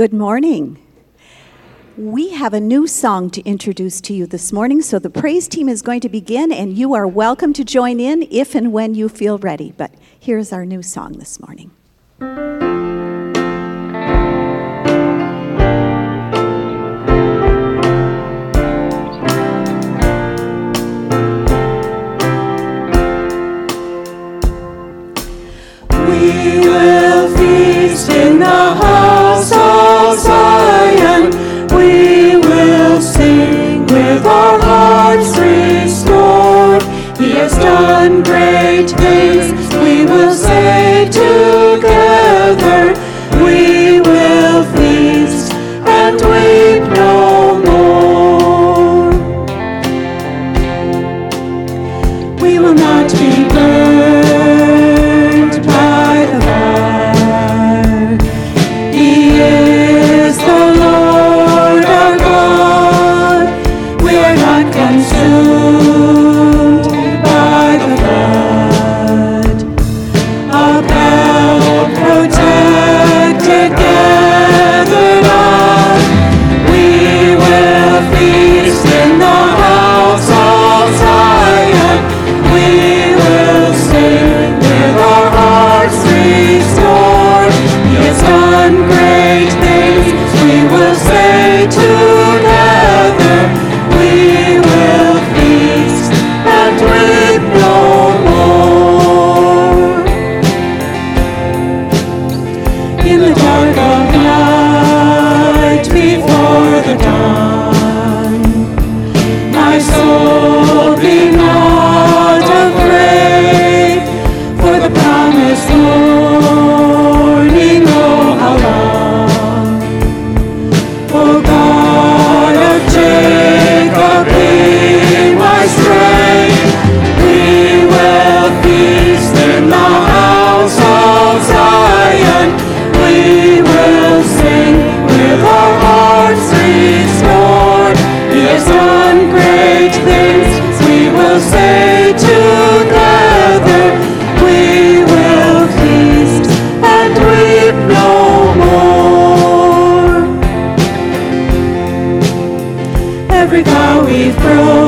Good morning. We have a new song to introduce to you this morning, so the praise team is going to begin, and you are welcome to join in if and when you feel ready. But here's our new song this morning. Every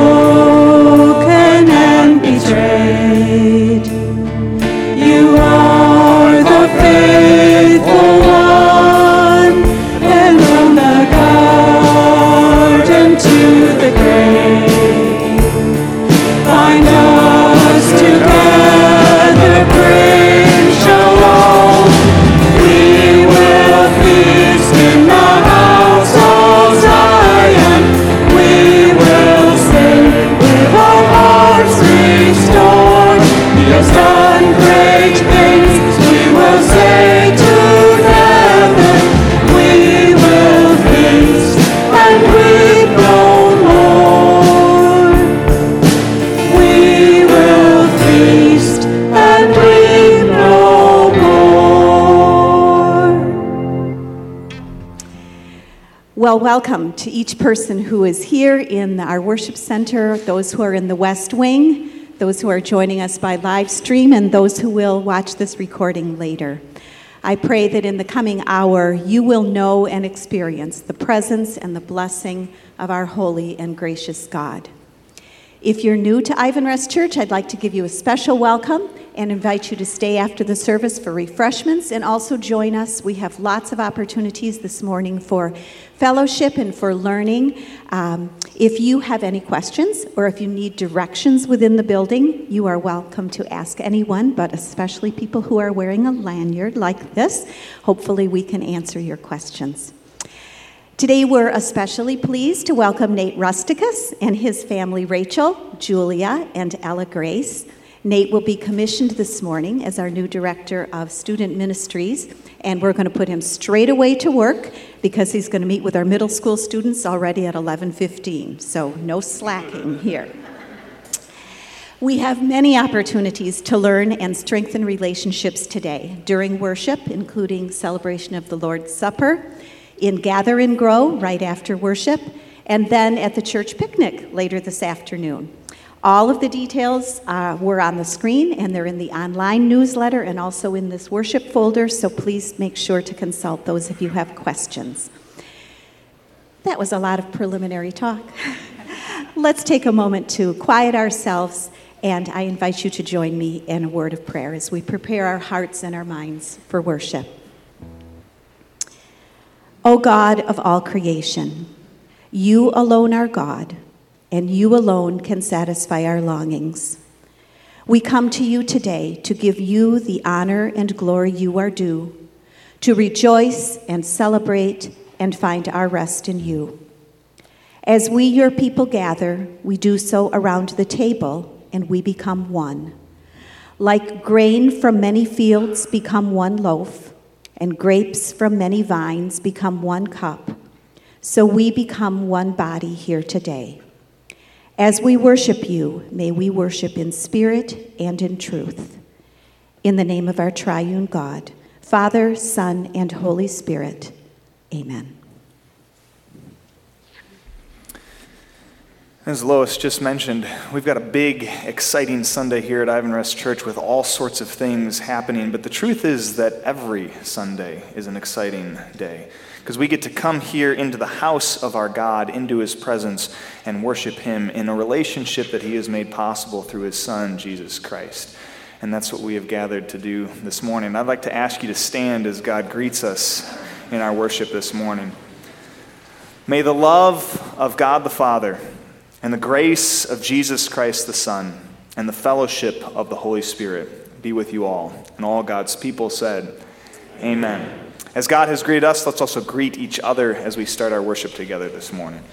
each person who is here in our worship center, those who are in the West Wing, those who are joining us by live stream, and those who will watch this recording later. I pray that in the coming hour you will know and experience the presence and the blessing of our holy and gracious God. If you're new to Ivanrest Church, I'd like to give you a special welcome and invite you to stay after the service for refreshments and also join us. We have lots of opportunities this morning for fellowship and for learning. Um, if you have any questions or if you need directions within the building, you are welcome to ask anyone, but especially people who are wearing a lanyard like this. Hopefully, we can answer your questions. Today, we're especially pleased to welcome Nate Rusticus and his family, Rachel, Julia, and Ella Grace. Nate will be commissioned this morning as our new director of student ministries, and we're going to put him straight away to work because he's going to meet with our middle school students already at 11:15. So no slacking here. We have many opportunities to learn and strengthen relationships today during worship, including celebration of the Lord's Supper, in Gather and Grow right after worship, and then at the church picnic later this afternoon. All of the details uh, were on the screen and they're in the online newsletter and also in this worship folder, so please make sure to consult those if you have questions. That was a lot of preliminary talk. Let's take a moment to quiet ourselves, and I invite you to join me in a word of prayer as we prepare our hearts and our minds for worship. O God of all creation, you alone are God, and you alone can satisfy our longings. We come to you today to give you the honor and glory you are due, to rejoice and celebrate and find our rest in you. As we, your people, gather, we do so around the table and we become one. Like grain from many fields become one loaf, and grapes from many vines become one cup, so we become one body here today. As we worship you, may we worship in spirit and in truth. In the name of our triune God, Father, Son, and Holy Spirit. Amen. As Lois just mentioned, we've got a big, exciting Sunday here at Ivanrest Church with all sorts of things happening. But the truth is that every Sunday is an exciting day because we get to come here into the house of our God, into his presence, and worship him in a relationship that he has made possible through his Son, Jesus Christ. And that's what we have gathered to do this morning. I'd like to ask you to stand as God greets us in our worship this morning. May the love of God the Father and the grace of Jesus Christ the Son and the fellowship of the Holy Spirit be with you all. And all God's people said, Amen. As God has greeted us, let's also greet each other as we start our worship together this morning.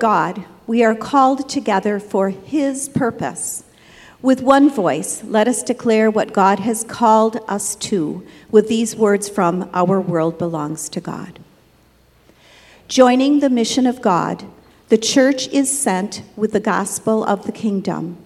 God, we are called together for His purpose. With one voice, let us declare what God has called us to with these words from Our World Belongs to God. Joining the mission of God, the church is sent with the gospel of the kingdom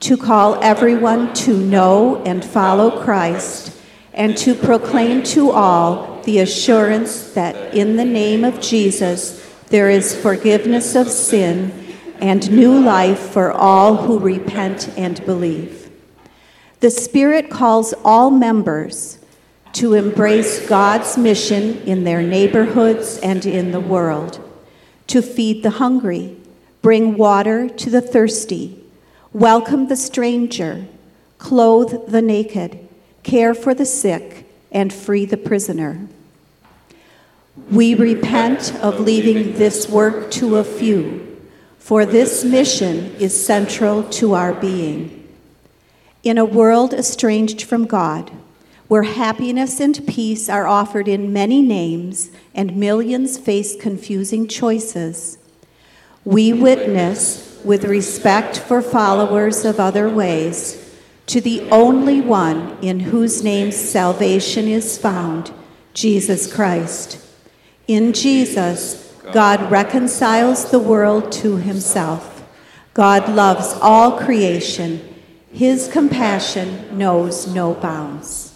to call everyone to know and follow Christ and to proclaim to all the assurance that in the name of Jesus there is forgiveness of sin and new life for all who repent and believe. The Spirit calls all members to embrace God's mission in their neighborhoods and in the world, to feed the hungry, bring water to the thirsty, welcome the stranger, clothe the naked, care for the sick, and free the prisoner. We repent of leaving this work to a few, for this mission is central to our being. In a world estranged from God, where happiness and peace are offered in many names and millions face confusing choices, we witness with respect for followers of other ways to the only one in whose name salvation is found, Jesus Christ. In Jesus, God reconciles the world to himself. God loves all creation. His compassion knows no bounds.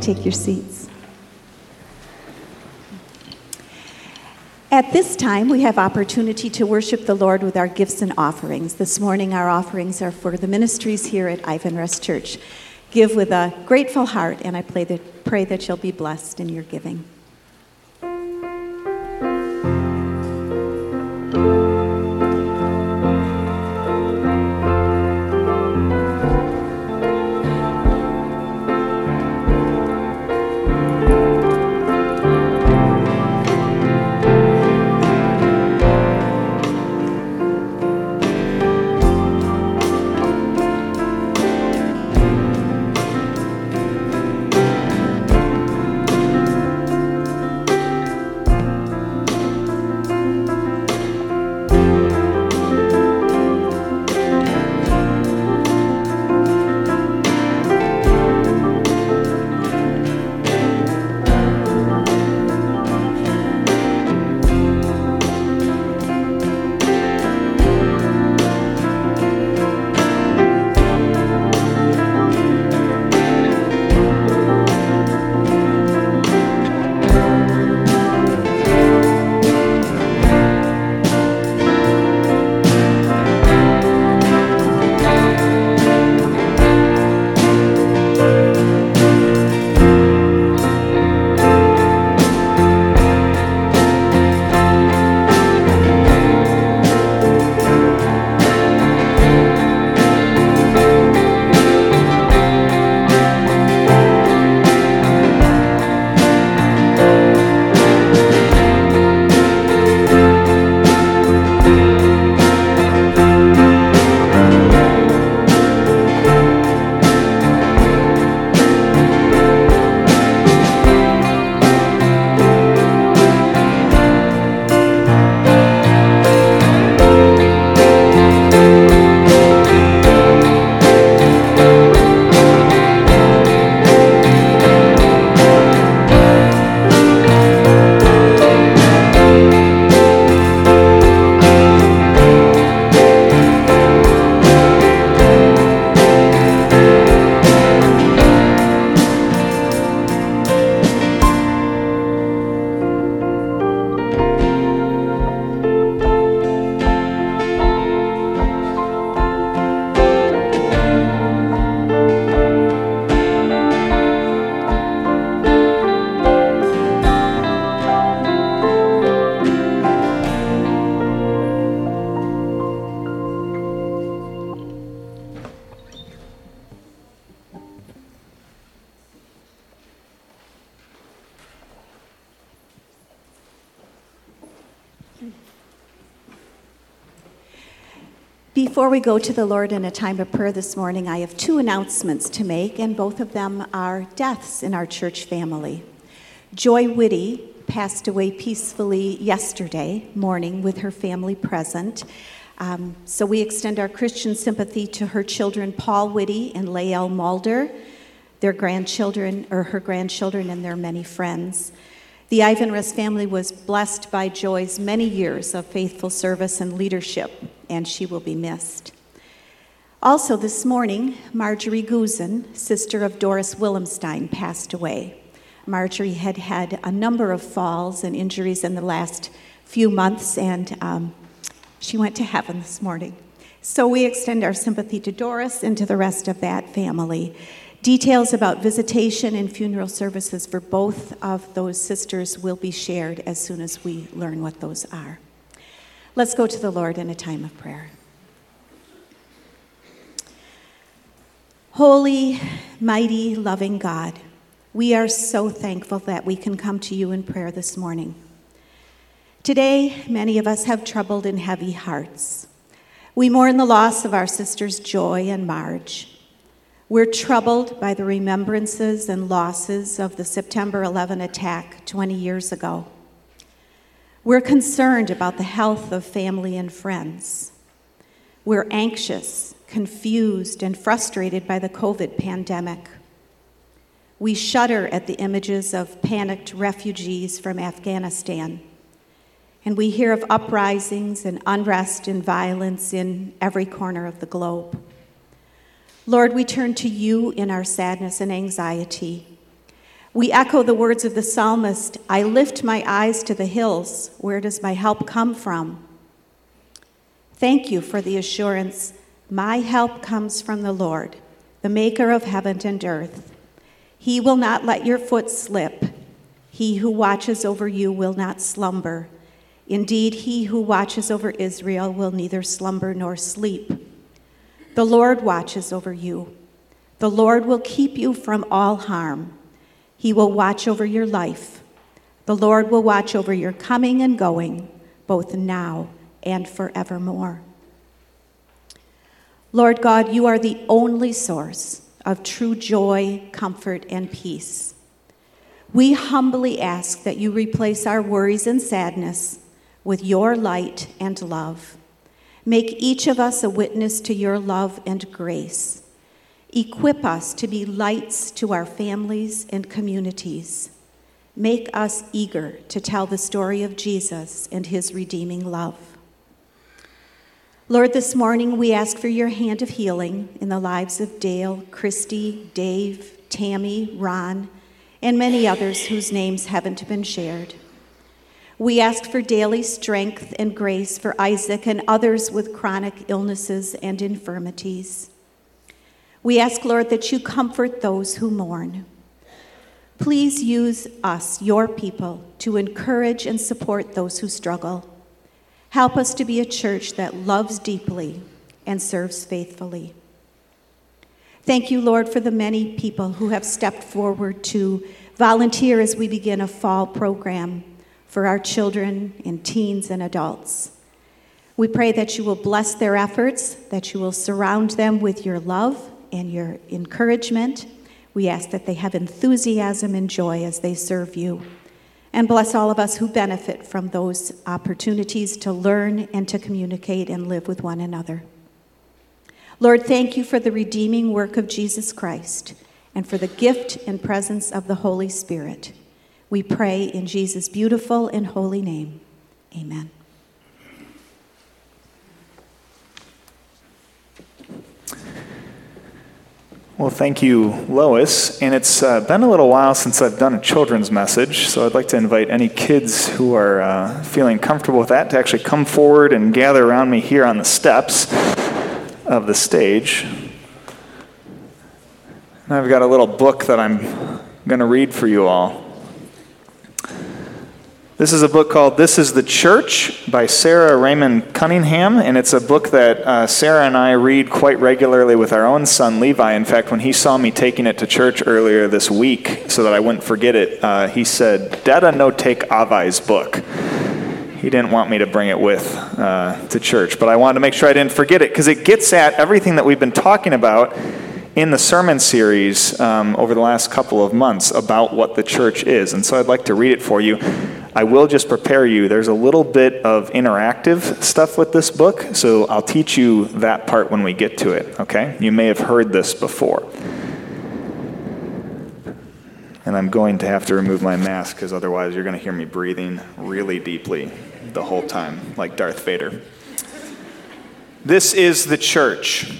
And take your seats. At this time, we have opportunity to worship the Lord with our gifts and offerings. This morning, our offerings are for the ministries here at Ivanrest Church. Give with a grateful heart, and I pray that, pray that you'll be blessed in your giving. Before we go to the Lord in a time of prayer this morning, I have two announcements to make, and both of them are deaths in our church family. Joy Whitty passed away peacefully yesterday morning with her family present. Um, so we extend our Christian sympathy to her children, Paul Whitty and Lael Mulder, their grandchildren, or her grandchildren, and their many friends. The Ivanrest family was blessed by Joy's many years of faithful service and leadership, and she will be missed. Also, this morning, Marjorie Guzen, sister of Doris Willemstein, passed away. Marjorie had had a number of falls and injuries in the last few months, and um, she went to heaven this morning. So we extend our sympathy to Doris and to the rest of that family. Details about visitation and funeral services for both of those sisters will be shared as soon as we learn what those are. Let's go to the Lord in a time of prayer. Holy, mighty, loving God, we are so thankful that we can come to you in prayer this morning. Today, many of us have troubled and heavy hearts. We mourn the loss of our sisters Joy and Marge. We're troubled by the remembrances and losses of the September 11 attack 20 years ago. We're concerned about the health of family and friends. We're anxious confused, and frustrated by the COVID pandemic. We shudder at the images of panicked refugees from Afghanistan. And we hear of uprisings and unrest and violence in every corner of the globe. Lord, we turn to you in our sadness and anxiety. We echo the words of the psalmist I lift my eyes to the hills. Where does my help come from? Thank you for the assurance my help comes from the Lord, the maker of heaven and earth. He will not let your foot slip. He who watches over you will not slumber. Indeed, he who watches over Israel will neither slumber nor sleep. The Lord watches over you. The Lord will keep you from all harm. He will watch over your life. The Lord will watch over your coming and going, both now and forevermore. Lord God, you are the only source of true joy, comfort, and peace. We humbly ask that you replace our worries and sadness with your light and love. Make each of us a witness to your love and grace. Equip us to be lights to our families and communities. Make us eager to tell the story of Jesus and his redeeming love. Lord, this morning we ask for your hand of healing in the lives of Dale, Christy, Dave, Tammy, Ron, and many others whose names haven't been shared. We ask for daily strength and grace for Isaac and others with chronic illnesses and infirmities. We ask, Lord, that you comfort those who mourn. Please use us, your people, to encourage and support those who struggle. Help us to be a church that loves deeply and serves faithfully. Thank you, Lord, for the many people who have stepped forward to volunteer as we begin a fall program for our children and teens and adults. We pray that you will bless their efforts, that you will surround them with your love and your encouragement. We ask that they have enthusiasm and joy as they serve you. And bless all of us who benefit from those opportunities to learn and to communicate and live with one another. Lord, thank you for the redeeming work of Jesus Christ and for the gift and presence of the Holy Spirit. We pray in Jesus' beautiful and holy name. Amen. Well, thank you, Lois. And it's uh, been a little while since I've done a children's message, so I'd like to invite any kids who are uh, feeling comfortable with that to actually come forward and gather around me here on the steps of the stage. And I've got a little book that I'm going to read for you all. This is a book called This is the Church by Sarah Raymond Cunningham, and it's a book that uh, Sarah and I read quite regularly with our own son Levi. In fact, when he saw me taking it to church earlier this week so that I wouldn't forget it, uh, he said, Dada no take Avai's book. He didn't want me to bring it with uh, to church, but I wanted to make sure I didn't forget it because it gets at everything that we've been talking about in the sermon series um, over the last couple of months about what the church is. And so I'd like to read it for you. I will just prepare you. There's a little bit of interactive stuff with this book, so I'll teach you that part when we get to it, okay? You may have heard this before. And I'm going to have to remove my mask because otherwise you're going to hear me breathing really deeply the whole time, like Darth Vader. This is the church.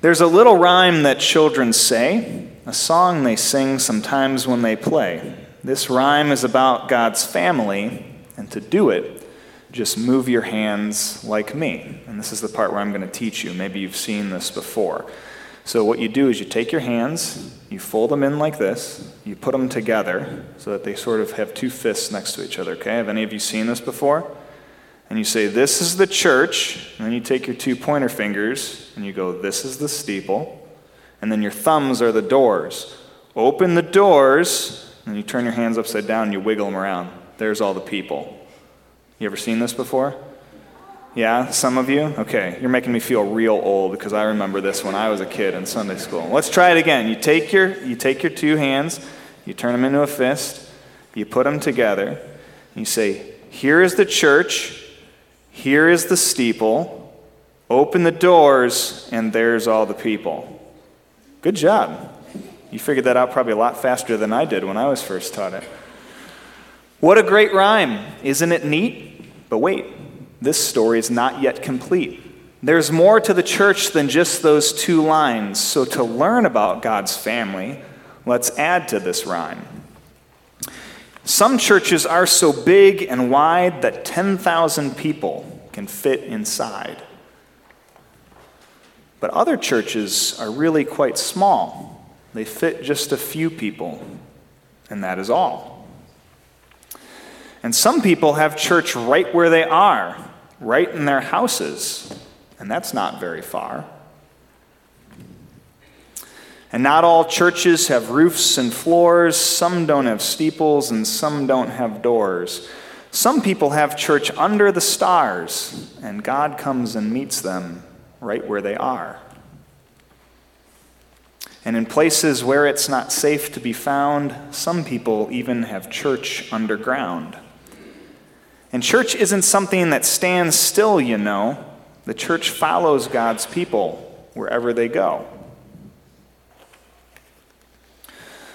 There's a little rhyme that children say, a song they sing sometimes when they play. This rhyme is about God's family, and to do it, just move your hands like me. And this is the part where I'm going to teach you. Maybe you've seen this before. So, what you do is you take your hands, you fold them in like this, you put them together so that they sort of have two fists next to each other. Okay? Have any of you seen this before? And you say, This is the church. And then you take your two pointer fingers and you go, This is the steeple. And then your thumbs are the doors. Open the doors and you turn your hands upside down and you wiggle them around. There's all the people. You ever seen this before? Yeah, some of you? Okay, you're making me feel real old because I remember this when I was a kid in Sunday school. Let's try it again. You take your, you take your two hands, you turn them into a fist, you put them together, and you say, Here is the church, here is the steeple, Open the doors, and there's all the people. Good job. You figured that out probably a lot faster than I did when I was first taught it. What a great rhyme. Isn't it neat? But wait, this story is not yet complete. There's more to the church than just those two lines. So, to learn about God's family, let's add to this rhyme. Some churches are so big and wide that 10,000 people can fit inside. But other churches are really quite small. They fit just a few people, and that is all. And some people have church right where they are, right in their houses, and that's not very far. And not all churches have roofs and floors. Some don't have steeples, and some don't have doors. Some people have church under the stars, and God comes and meets them right where they are. And in places where it's not safe to be found, some people even have church underground. And church isn't something that stands still, you know. The church follows God's people wherever they go.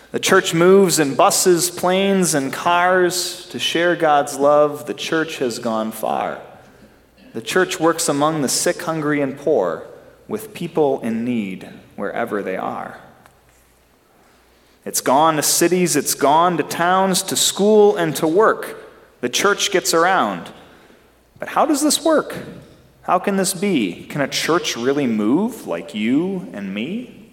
The church moves in buses, planes, and cars to share God's love. The church has gone far. The church works among the sick, hungry, and poor with people in need wherever they are. It's gone to cities, it's gone to towns, to school, and to work. The church gets around. But how does this work? How can this be? Can a church really move like you and me?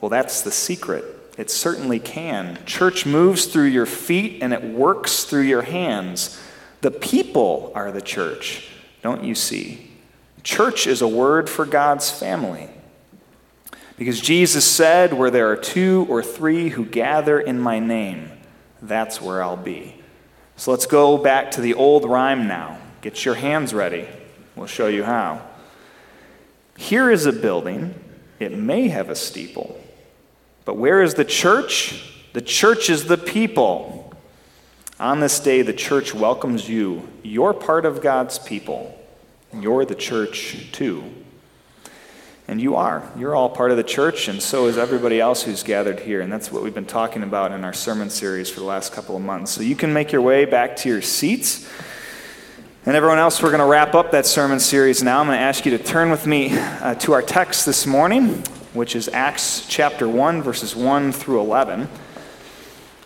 Well, that's the secret. It certainly can. Church moves through your feet and it works through your hands. The people are the church, don't you see? Church is a word for God's family. Because Jesus said, Where there are two or three who gather in my name, that's where I'll be. So let's go back to the old rhyme now. Get your hands ready. We'll show you how. Here is a building. It may have a steeple. But where is the church? The church is the people. On this day, the church welcomes you. You're part of God's people. You're the church too. And you are. You're all part of the church, and so is everybody else who's gathered here. And that's what we've been talking about in our sermon series for the last couple of months. So you can make your way back to your seats. And everyone else, we're going to wrap up that sermon series now. I'm going to ask you to turn with me uh, to our text this morning, which is Acts chapter 1, verses 1 through 11.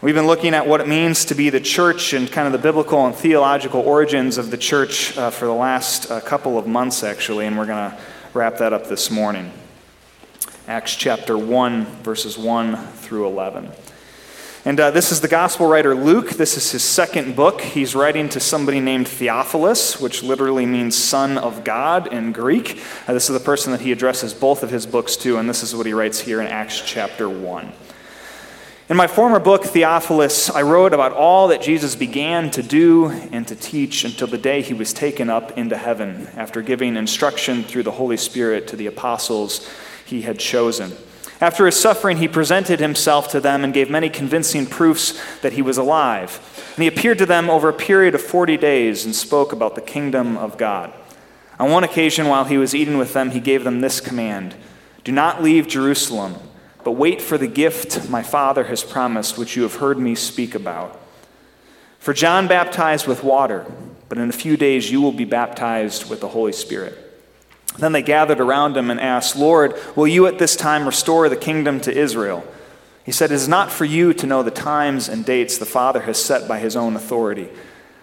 We've been looking at what it means to be the church and kind of the biblical and theological origins of the church uh, for the last uh, couple of months, actually, and we're going to wrap that up this morning. Acts chapter 1, verses 1 through 11. And uh, this is the gospel writer Luke. This is his second book. He's writing to somebody named Theophilus, which literally means son of God in Greek. Uh, this is the person that he addresses both of his books to, and this is what he writes here in Acts chapter 1. In my former book, Theophilus, I wrote about all that Jesus began to do and to teach until the day he was taken up into heaven after giving instruction through the Holy Spirit to the apostles he had chosen. After his suffering, he presented himself to them and gave many convincing proofs that he was alive. And he appeared to them over a period of 40 days and spoke about the kingdom of God. On one occasion, while he was eating with them, he gave them this command Do not leave Jerusalem but wait for the gift my Father has promised, which you have heard me speak about. For John baptized with water, but in a few days you will be baptized with the Holy Spirit. Then they gathered around him and asked, Lord, will you at this time restore the kingdom to Israel? He said, It is not for you to know the times and dates the Father has set by his own authority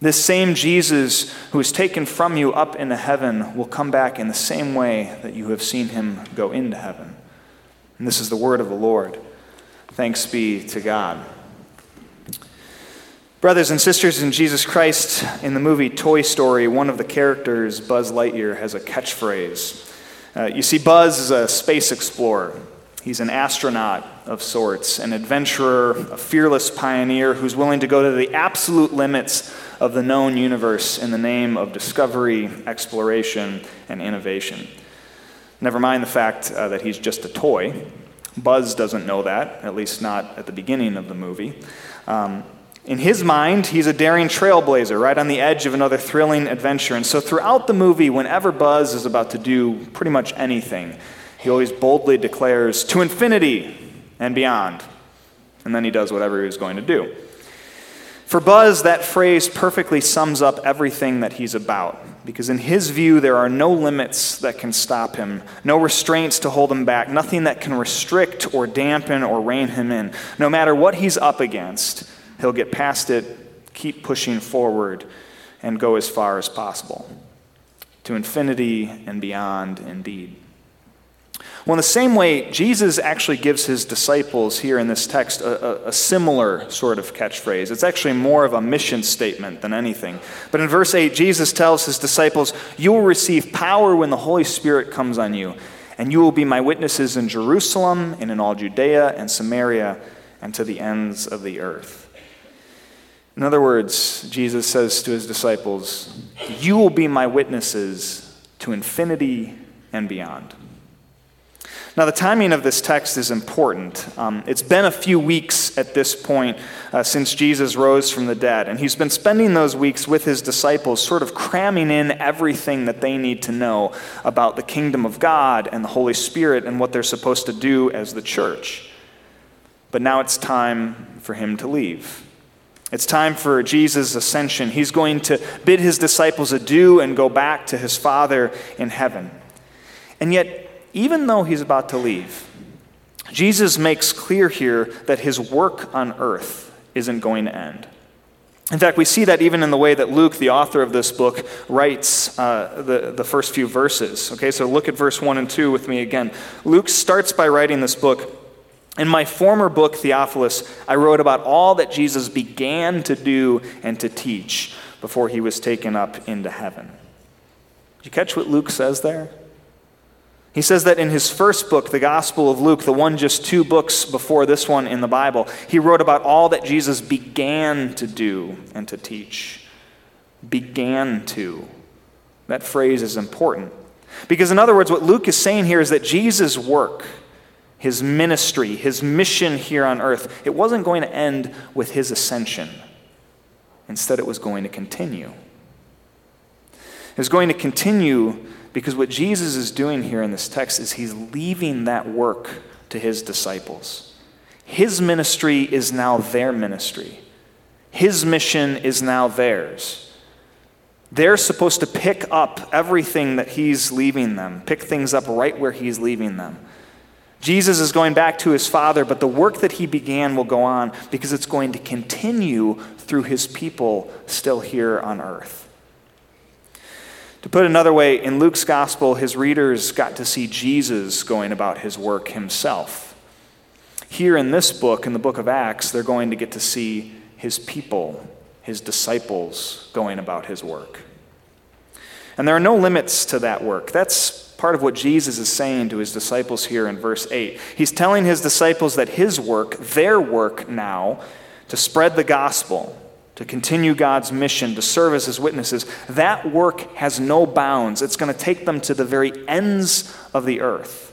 This same Jesus who is taken from you up into heaven will come back in the same way that you have seen him go into heaven. And this is the word of the Lord. Thanks be to God. Brothers and sisters in Jesus Christ, in the movie Toy Story, one of the characters, Buzz Lightyear, has a catchphrase. Uh, you see, Buzz is a space explorer. He's an astronaut of sorts, an adventurer, a fearless pioneer who's willing to go to the absolute limits of the known universe in the name of discovery, exploration, and innovation. Never mind the fact uh, that he's just a toy. Buzz doesn't know that, at least not at the beginning of the movie. Um, in his mind, he's a daring trailblazer right on the edge of another thrilling adventure. And so, throughout the movie, whenever Buzz is about to do pretty much anything, he always boldly declares, to infinity and beyond. And then he does whatever he was going to do. For Buzz, that phrase perfectly sums up everything that he's about, because in his view, there are no limits that can stop him, no restraints to hold him back, nothing that can restrict or dampen or rein him in. No matter what he's up against, he'll get past it, keep pushing forward, and go as far as possible. To infinity and beyond, indeed. Well, in the same way, Jesus actually gives his disciples here in this text a, a, a, similar sort of catchphrase. It's actually more of a mission statement than anything. But in verse 8, Jesus tells his disciples, You will receive power when the Holy Spirit comes on you, and you will be my witnesses in Jerusalem and in all Judea and Samaria and to the ends of the earth. In other words, Jesus says to his disciples, You will be my witnesses to infinity and beyond. Now, the timing of this text is important. Um, it's been a few weeks at this point uh, since Jesus rose from the dead, and he's been spending those weeks with his disciples, sort of cramming in everything that they need to know about the kingdom of God and the Holy Spirit and what they're supposed to do as the church. But now it's time for him to leave. It's time for Jesus' ascension. He's going to bid his disciples adieu and go back to his Father in heaven. And yet, even though he's about to leave, Jesus makes clear here that his work on earth isn't going to end. In fact, we see that even in the way that Luke, the author of this book, writes uh, the, the first few verses. Okay, so look at verse 1 and 2 with me again. Luke starts by writing this book. In my former book, Theophilus, I wrote about all that Jesus began to do and to teach before he was taken up into heaven. Did you catch what Luke says there? He says that in his first book, the Gospel of Luke, the one just two books before this one in the Bible, he wrote about all that Jesus began to do and to teach. Began to. That phrase is important. Because, in other words, what Luke is saying here is that Jesus' work, his ministry, his mission here on earth, it wasn't going to end with his ascension. Instead, it was going to continue. It was going to continue because what Jesus is doing here in this text is he's leaving that work to his disciples. His ministry is now their ministry, his mission is now theirs. They're supposed to pick up everything that he's leaving them, pick things up right where he's leaving them. Jesus is going back to his Father, but the work that he began will go on because it's going to continue through his people still here on earth. To put another way, in Luke's gospel, his readers got to see Jesus going about his work himself. Here in this book, in the book of Acts, they're going to get to see his people, his disciples, going about his work. And there are no limits to that work. That's part of what Jesus is saying to his disciples here in verse 8. He's telling his disciples that his work, their work now, to spread the gospel, to continue God's mission, to serve as his witnesses, that work has no bounds. It's going to take them to the very ends of the earth.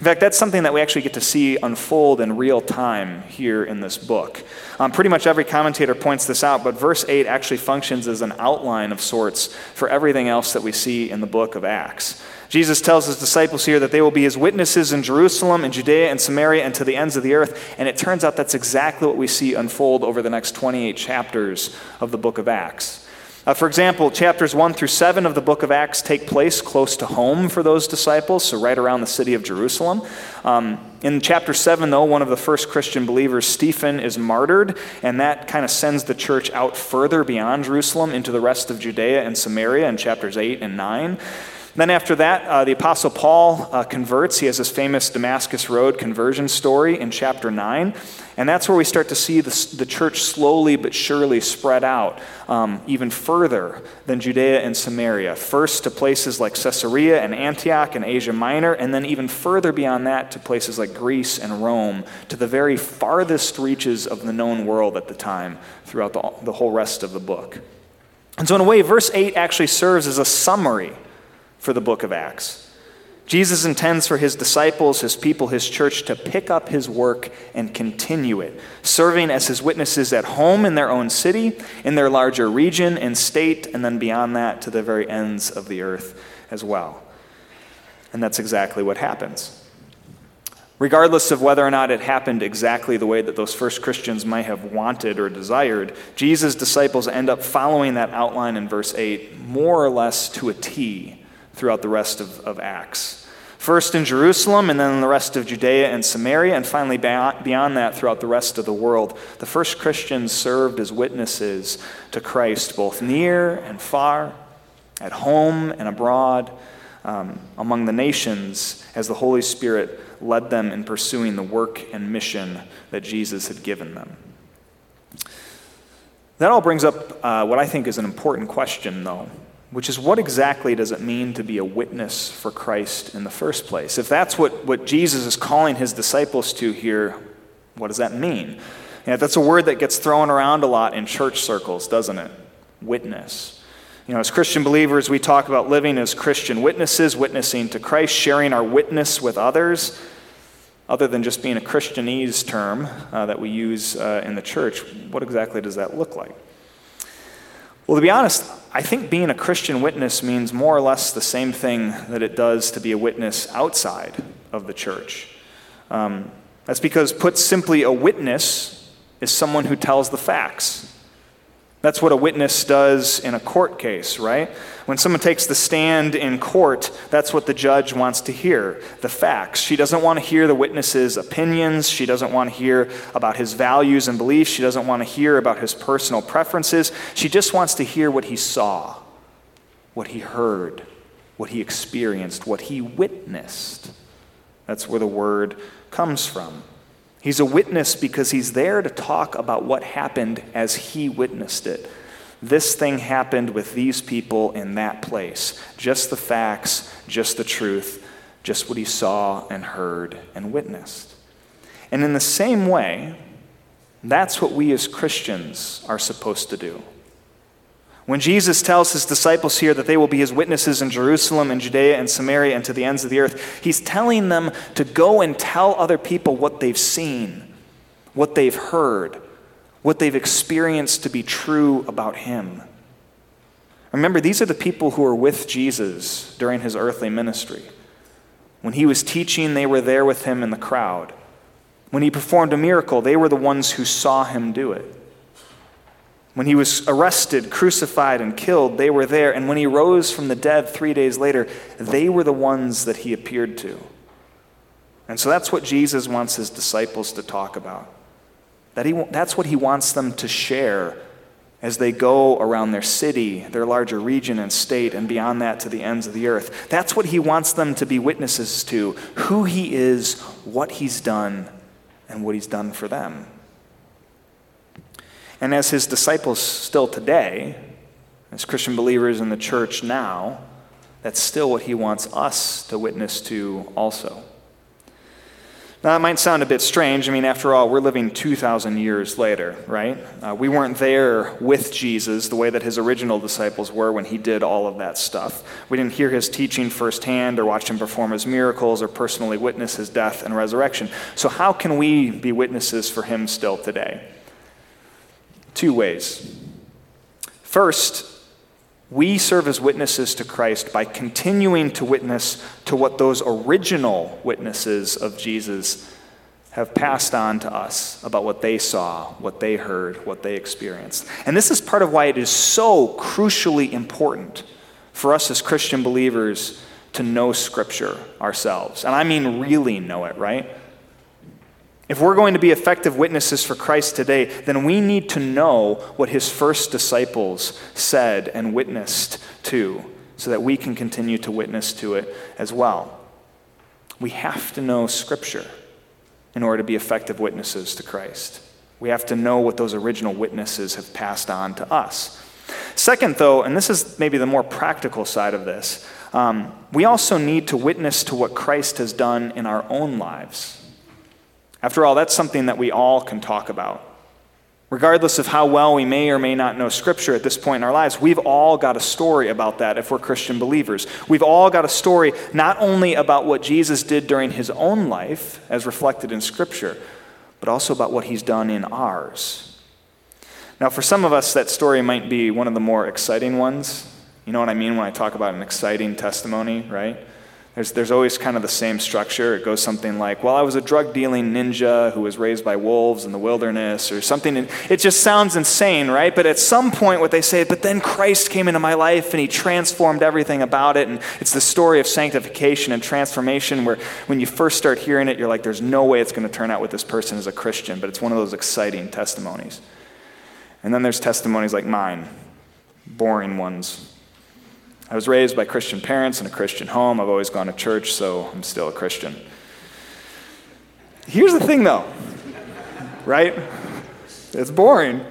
In fact, that's something that we actually get to see unfold in real time here in this book. Um, pretty much every commentator points this out, but verse 8 actually functions as an outline of sorts for everything else that we see in the book of Acts. Jesus tells his disciples here that they will be his witnesses in Jerusalem and Judea and Samaria and to the ends of the earth. And it turns out that's exactly what we see unfold over the next 28 chapters of the book of Acts. Uh, for example, chapters 1 through 7 of the book of Acts take place close to home for those disciples, so right around the city of Jerusalem. Um, in chapter 7, though, one of the first Christian believers, Stephen, is martyred, and that kind of sends the church out further beyond Jerusalem into the rest of Judea and Samaria in chapters 8 and 9. Then, after that, uh, the Apostle Paul uh, converts. He has his famous Damascus Road conversion story in chapter 9. And that's where we start to see the, the church slowly but surely spread out um, even further than Judea and Samaria. First to places like Caesarea and Antioch and Asia Minor, and then even further beyond that to places like Greece and Rome, to the very farthest reaches of the known world at the time throughout the, the whole rest of the book. And so, in a way, verse 8 actually serves as a summary for the book of Acts. Jesus intends for his disciples, his people, his church to pick up his work and continue it, serving as his witnesses at home in their own city, in their larger region and state, and then beyond that to the very ends of the earth as well. And that's exactly what happens. Regardless of whether or not it happened exactly the way that those first Christians might have wanted or desired, Jesus' disciples end up following that outline in verse 8 more or less to a T throughout the rest of, of Acts. First in Jerusalem, and then in the rest of Judea and Samaria, and finally beyond that throughout the rest of the world. The first Christians served as witnesses to Christ, both near and far, at home and abroad, um, among the nations, as the Holy Spirit led them in pursuing the work and mission that Jesus had given them. That all brings up uh, what I think is an important question, though which is what exactly does it mean to be a witness for Christ in the first place? If that's what, what Jesus is calling his disciples to here, what does that mean? Yeah, that's a word that gets thrown around a lot in church circles, doesn't it? Witness. You know, as Christian believers, we talk about living as Christian witnesses, witnessing to Christ, sharing our witness with others. Other than just being a Christianese term uh, that we use uh, in the church, what exactly does that look like? Well, to be honest, I think being a Christian witness means more or less the same thing that it does to be a witness outside of the church. Um, that's because, put simply, a witness is someone who tells the facts. That's what a witness does in a court case, right? When someone takes the stand in court, that's what the judge wants to hear the facts. She doesn't want to hear the witness's opinions. She doesn't want to hear about his values and beliefs. She doesn't want to hear about his personal preferences. She just wants to hear what he saw, what he heard, what he experienced, what he witnessed. That's where the word comes from. He's a witness because he's there to talk about what happened as he witnessed it. This thing happened with these people in that place. Just the facts, just the truth, just what he saw and heard and witnessed. And in the same way, that's what we as Christians are supposed to do. When Jesus tells his disciples here that they will be his witnesses in Jerusalem and Judea and Samaria and to the ends of the earth, he's telling them to go and tell other people what they've seen, what they've heard, what they've experienced to be true about him. Remember, these are the people who were with Jesus during his earthly ministry. When he was teaching, they were there with him in the crowd. When he performed a miracle, they were the ones who saw him do it. When he was arrested, crucified, and killed, they were there. And when he rose from the dead three days later, they were the ones that he appeared to. And so that's what Jesus wants his disciples to talk about. That he, that's what he wants them to share as they go around their city, their larger region and state, and beyond that to the ends of the earth. That's what he wants them to be witnesses to who he is, what he's done, and what he's done for them. And as his disciples still today, as Christian believers in the church now, that's still what he wants us to witness to also. Now, that might sound a bit strange. I mean, after all, we're living 2,000 years later, right? Uh, we weren't there with Jesus the way that his original disciples were when he did all of that stuff. We didn't hear his teaching firsthand or watch him perform his miracles or personally witness his death and resurrection. So, how can we be witnesses for him still today? Two ways. First, we serve as witnesses to Christ by continuing to witness to what those original witnesses of Jesus have passed on to us about what they saw, what they heard, what they experienced. And this is part of why it is so crucially important for us as Christian believers to know Scripture ourselves. And I mean, really know it, right? If we're going to be effective witnesses for Christ today, then we need to know what his first disciples said and witnessed to so that we can continue to witness to it as well. We have to know Scripture in order to be effective witnesses to Christ. We have to know what those original witnesses have passed on to us. Second, though, and this is maybe the more practical side of this, um, we also need to witness to what Christ has done in our own lives. After all, that's something that we all can talk about. Regardless of how well we may or may not know Scripture at this point in our lives, we've all got a story about that if we're Christian believers. We've all got a story not only about what Jesus did during his own life, as reflected in Scripture, but also about what he's done in ours. Now, for some of us, that story might be one of the more exciting ones. You know what I mean when I talk about an exciting testimony, right? There's, there's always kind of the same structure. It goes something like, Well, I was a drug dealing ninja who was raised by wolves in the wilderness, or something. And It just sounds insane, right? But at some point, what they say, But then Christ came into my life and he transformed everything about it. And it's the story of sanctification and transformation where when you first start hearing it, you're like, There's no way it's going to turn out with this person as a Christian. But it's one of those exciting testimonies. And then there's testimonies like mine, boring ones I was raised by Christian parents in a Christian home. I've always gone to church, so I'm still a Christian. Here's the thing, though, right? It's boring.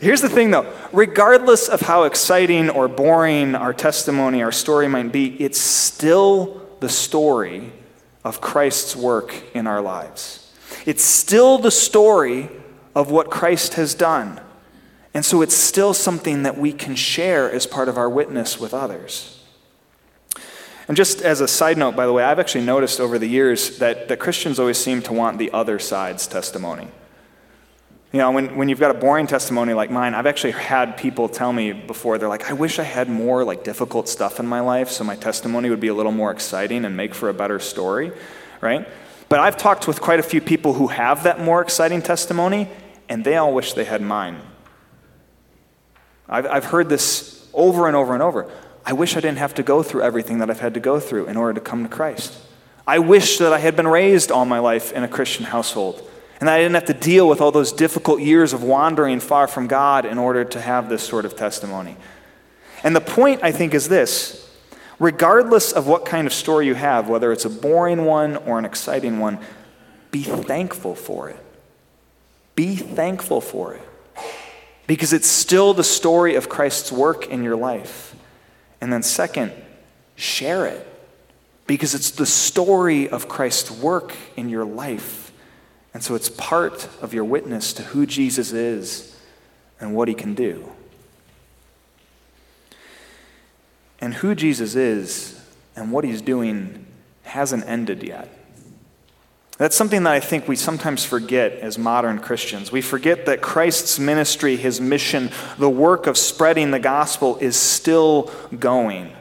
Here's the thing, though. Regardless of how exciting or boring our testimony, our story might be, it's still the story of Christ's work in our lives. It's still the story of what Christ has done. And so it's still something that we can share as part of our witness with others. And just as a side note, by the way, I've actually noticed over the years that, that Christians always seem to want the other side's testimony. You know, when, when you've got a boring testimony like mine, I've actually had people tell me before, they're like, I wish I had more like difficult stuff in my life so my testimony would be a little more exciting and make for a better story, right? But I've talked with quite a few people who have that more exciting testimony, and they all wish they had mine. I've, I've heard this over and over and over. I wish I didn't have to go through everything that I've had to go through in order to come to Christ. I wish that I had been raised all my life in a Christian household and that I didn't have to deal with all those difficult years of wandering far from God in order to have this sort of testimony. And the point, I think, is this regardless of what kind of story you have, whether it's a boring one or an exciting one, be thankful for it. Be thankful for it because it's still the story of Christ's work in your life. And then, second, share it because it's the story of Christ's work in your life. And so it's part of your witness to who Jesus is and what he can do. And who Jesus is and what he's doing hasn't ended yet. That's something that I think we sometimes forget as modern Christians. We forget that Christ's ministry, his mission, the work of spreading the gospel is still going.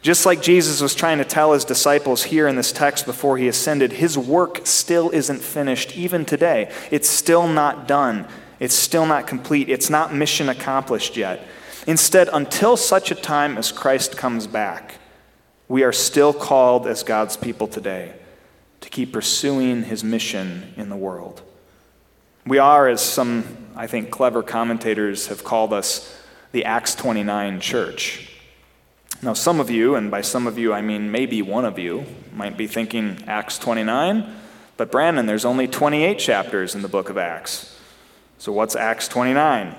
Just like Jesus was trying to tell his disciples here in this text before he ascended, his work still isn't finished, even today. It's still not done. It's still not complete. It's not mission accomplished yet. Instead, until such a time as Christ comes back, we are still called as God's people today to keep pursuing his mission in the world. We are, as some, I think, clever commentators have called us, the Acts 29 church. Now, some of you, and by some of you I mean maybe one of you, might be thinking Acts 29, but Brandon, there's only 28 chapters in the book of Acts. So, what's Acts 29?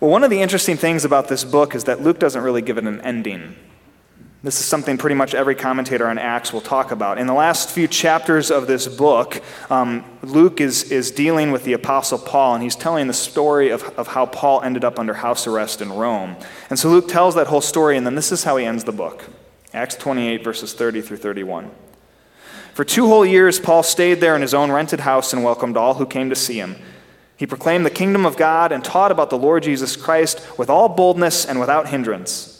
Well, one of the interesting things about this book is that Luke doesn't really give it an ending. This is something pretty much every commentator on Acts will talk about. In the last few chapters of this book, um, Luke is, is dealing with the Apostle Paul, and he's telling the story of, of how Paul ended up under house arrest in Rome. And so Luke tells that whole story, and then this is how he ends the book Acts 28, verses 30 through 31. For two whole years, Paul stayed there in his own rented house and welcomed all who came to see him. He proclaimed the kingdom of God and taught about the Lord Jesus Christ with all boldness and without hindrance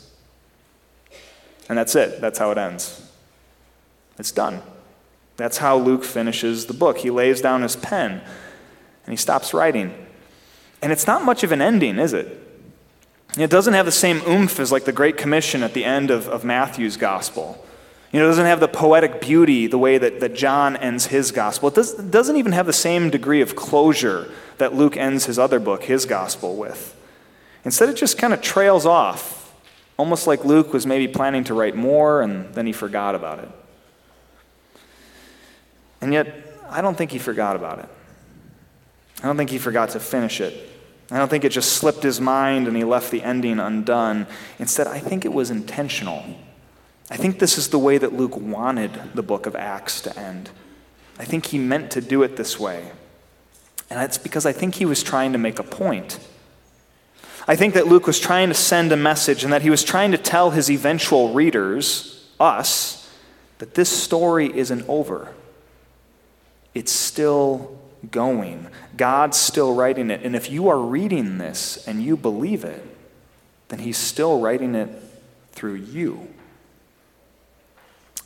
and that's it. That's how it ends. It's done. That's how Luke finishes the book. He lays down his pen and he stops writing. And it's not much of an ending, is it? It doesn't have the same oomph as like the Great Commission at the end of, of Matthew's gospel. You know, it doesn't have the poetic beauty the way that, that John ends his gospel. It, does, it doesn't even have the same degree of closure that Luke ends his other book, his gospel, with. Instead, it just kind of trails off Almost like Luke was maybe planning to write more and then he forgot about it. And yet, I don't think he forgot about it. I don't think he forgot to finish it. I don't think it just slipped his mind and he left the ending undone. Instead, I think it was intentional. I think this is the way that Luke wanted the book of Acts to end. I think he meant to do it this way. And it's because I think he was trying to make a point. I think that Luke was trying to send a message and that he was trying to tell his eventual readers, us, that this story isn't over. It's still going. God's still writing it. And if you are reading this and you believe it, then He's still writing it through you.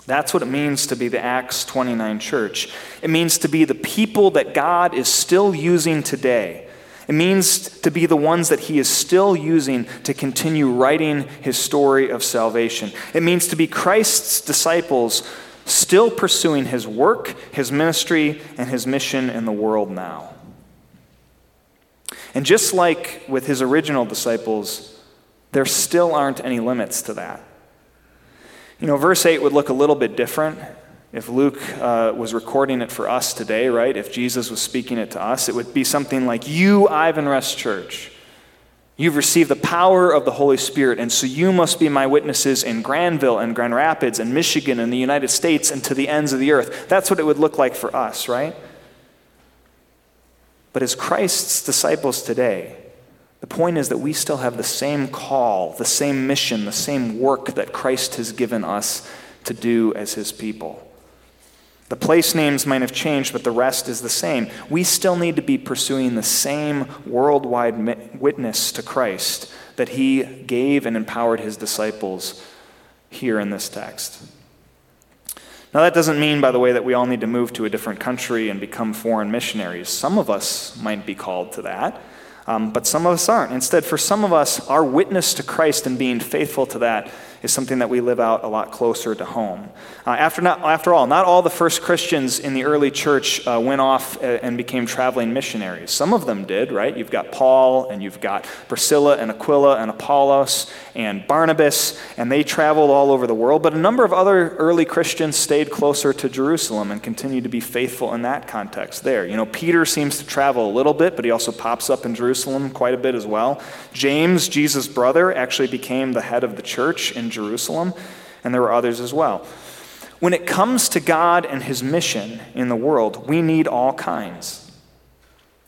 That's what it means to be the Acts 29 church. It means to be the people that God is still using today. It means to be the ones that He is still using to continue writing His story of salvation. It means to be Christ's disciples still pursuing His work, His ministry, and His mission in the world now. And just like with His original disciples, there still aren't any limits to that. You know, verse 8 would look a little bit different if Luke uh, was recording it for us today, right? If Jesus was speaking it to us, it would be something like, You, Ivanrest Church, you've received the power of the Holy Spirit, and so you must be my witnesses in Grandville and Grand Rapids and Michigan and the United States and to the ends of the earth. That's what it would look like for us, right? But as Christ's disciples today, the point is that we still have the same call, the same mission, the same work that Christ has given us to do as his people. The place names might have changed, but the rest is the same. We still need to be pursuing the same worldwide witness to Christ that he gave and empowered his disciples here in this text. Now, that doesn't mean, by the way, that we all need to move to a different country and become foreign missionaries. Some of us might be called to that. Um, but some of us aren't. Instead, for some of us, our witness to Christ and being faithful to that is something that we live out a lot closer to home. Uh, after, not, after all, not all the first Christians in the early church uh, went off uh, and became traveling missionaries. Some of them did, right? You've got Paul, and you've got Priscilla and Aquila and Apollos and Barnabas, and they traveled all over the world. But a number of other early Christians stayed closer to Jerusalem and continued to be faithful in that context there. You know, Peter seems to travel a little bit, but he also pops up in Jerusalem quite a bit as well. James, Jesus' brother, actually became the head of the church in Jerusalem, and there were others as well. When it comes to God and his mission in the world, we need all kinds.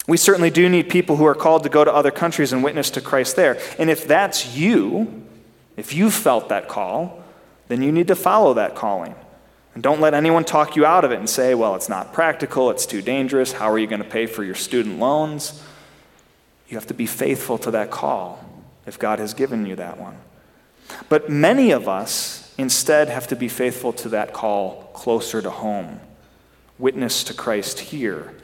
We certainly do need people who are called to go to other countries and witness to Christ there. And if that's you, if you felt that call, then you need to follow that calling. And don't let anyone talk you out of it and say, well, it's not practical, it's too dangerous, how are you going to pay for your student loans? You have to be faithful to that call if God has given you that one. But many of us instead have to be faithful to that call closer to home. Witness to Christ here.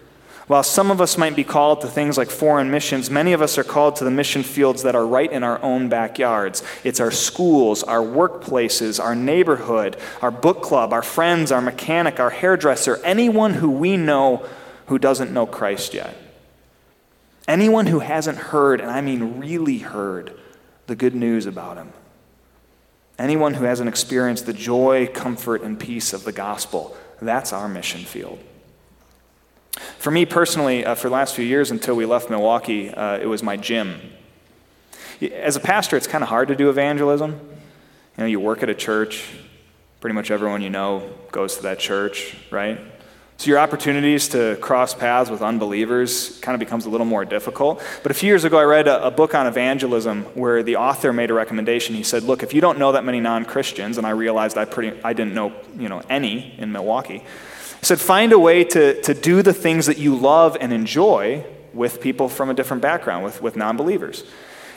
While some of us might be called to things like foreign missions, many of us are called to the mission fields that are right in our own backyards. It's our schools, our workplaces, our neighborhood, our book club, our friends, our mechanic, our hairdresser, anyone who we know who doesn't know Christ yet. Anyone who hasn't heard, and I mean really heard, the good news about him. Anyone who hasn't experienced the joy, comfort, and peace of the gospel, that's our mission field. For me personally, uh, for the last few years until we left Milwaukee, uh, it was my gym. As a pastor, it's kind of hard to do evangelism. You know, you work at a church, pretty much everyone you know goes to that church, right? So your opportunities to cross paths with unbelievers kind of becomes a little more difficult. But a few years ago, I read a, a, book on evangelism where the author made a recommendation. He said, "Look, if you don't know that many non-Christians, and I realized I pretty I didn't know you know any in Milwaukee." Said, "Find a way to to do the things that you love and enjoy with people from a different background, with with non-believers."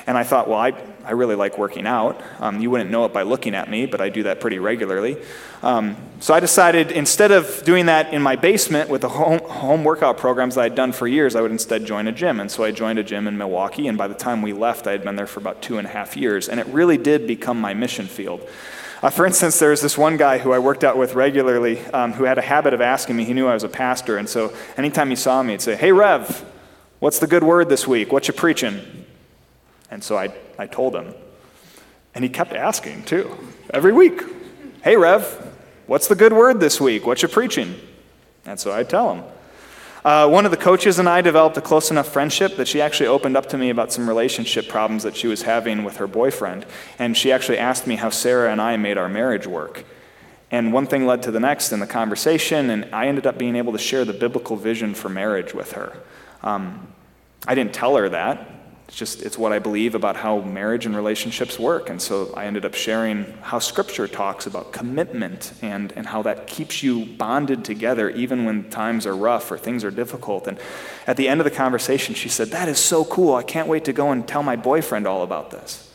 And I thought, well, I, I really like working out. Um, you wouldn't know it by looking at me, but I do that pretty regularly. Um, so I decided instead of doing that in my basement with the home, home workout programs that I'd done for years, I would instead join a gym. And so I joined a gym in Milwaukee, and by the time we left, I had been there for about two and a half years. And it really did become my mission field. Uh, for instance, there was this one guy who I worked out with regularly um, who had a habit of asking me, he knew I was a pastor, and so anytime he saw me, he'd say, Hey, Rev, what's the good word this week? What you preaching? And so I, I told him. And he kept asking, too, every week. Hey, Rev, what's the good word this week? What you preaching? And so I'd tell him. Uh, one of the coaches and I developed a close enough friendship that she actually opened up to me about some relationship problems that she was having with her boyfriend. And she actually asked me how Sarah and I made our marriage work. And one thing led to the next in the conversation, and I ended up being able to share the biblical vision for marriage with her. Um, I didn't tell her that. It's just it's what I believe about how marriage and relationships work. And so I ended up sharing how scripture talks about commitment and, and how that keeps you bonded together even when times are rough or things are difficult. And at the end of the conversation, she said, That is so cool. I can't wait to go and tell my boyfriend all about this.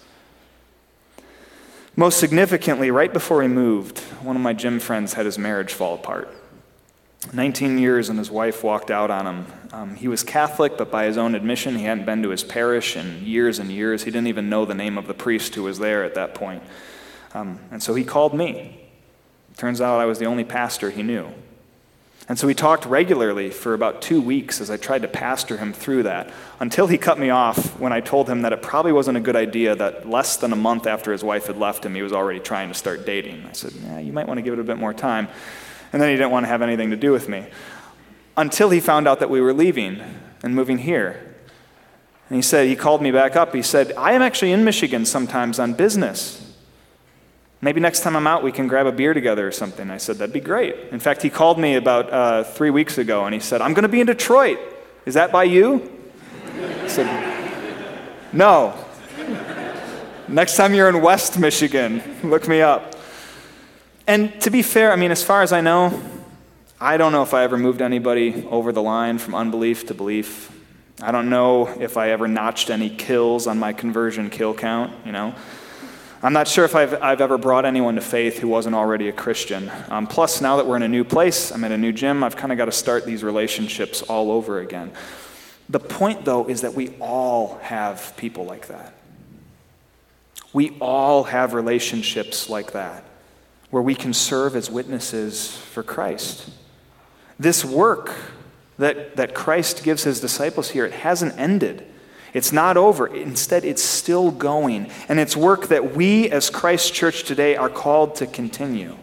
Most significantly, right before we moved, one of my gym friends had his marriage fall apart. 19 years and his wife walked out on him. Um, he was Catholic, but by his own admission, he hadn't been to his parish in years and years. He didn't even know the name of the priest who was there at that point. Um, and so he called me. Turns out I was the only pastor he knew. And so we talked regularly for about two weeks as I tried to pastor him through that until he cut me off when I told him that it probably wasn't a good idea that less than a month after his wife had left him, he was already trying to start dating. I said, Yeah, you might want to give it a bit more time. And then he didn't want to have anything to do with me until he found out that we were leaving and moving here. And he said, he called me back up. He said, I am actually in Michigan sometimes on business. Maybe next time I'm out, we can grab a beer together or something. I said, that'd be great. In fact, he called me about uh, three weeks ago and he said, I'm going to be in Detroit. Is that by you? I said, no. Next time you're in West Michigan, look me up. And to be fair, I mean, as far as I know, I don't know if I ever moved anybody over the line from unbelief to belief. I don't know if I ever notched any kills on my conversion kill count, you know. I'm not sure if I've, I've ever brought anyone to faith who wasn't already a Christian. Um, plus, now that we're in a new place, I'm in a new gym, I've kind of got to start these relationships all over again. The point, though, is that we all have people like that. We all have relationships like that where we can serve as witnesses for Christ. This work that, that Christ gives his disciples here, it hasn't ended. It's not over. Instead, it's still going. And it's work that we as Christ Church today are called to continue.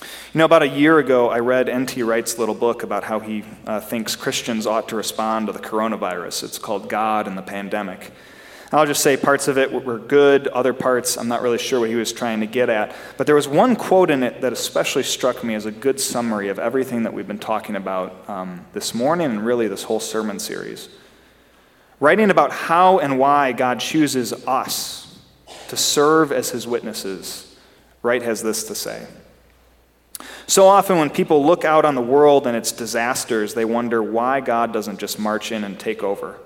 You know, about a year ago, I read N.T. Wright's little book about how he uh, thinks Christians ought to respond to the coronavirus. It's called God and the Pandemic. I'll just say parts of it were good, other parts I'm not really sure what he was trying to get at. But there was one quote in it that especially struck me as a good summary of everything that we've been talking about um, this morning and really this whole sermon series. Writing about how and why God chooses us to serve as his witnesses, Wright has this to say. So often, when people look out on the world and its disasters, they wonder why God doesn't just march in and take over.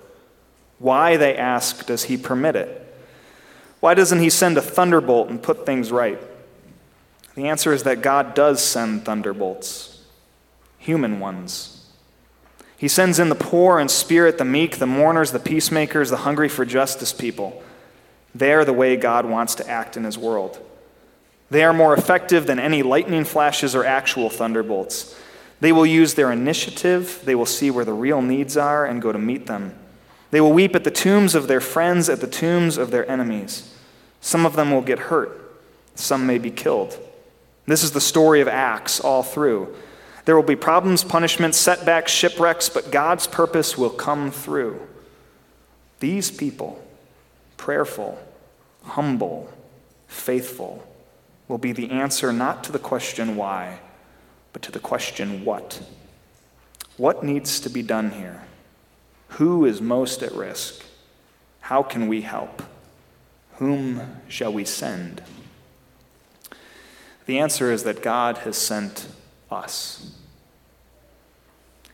Why, they ask, does he permit it? Why doesn't he send a thunderbolt and put things right? The answer is that God does send thunderbolts, human ones. He sends in the poor in spirit, the meek, the mourners, the peacemakers, the hungry for justice people. They are the way God wants to act in his world. They are more effective than any lightning flashes or actual thunderbolts. They will use their initiative, they will see where the real needs are and go to meet them. They will weep at the tombs of their friends, at the tombs of their enemies. Some of them will get hurt, some may be killed. This is the story of Acts all through. There will be problems, punishments, setbacks, shipwrecks, but God's purpose will come through. These people, prayerful, humble, faithful, will be the answer not to the question why, but to the question what. What needs to be done here? Who is most at risk? How can we help? Whom shall we send? The answer is that God has sent us.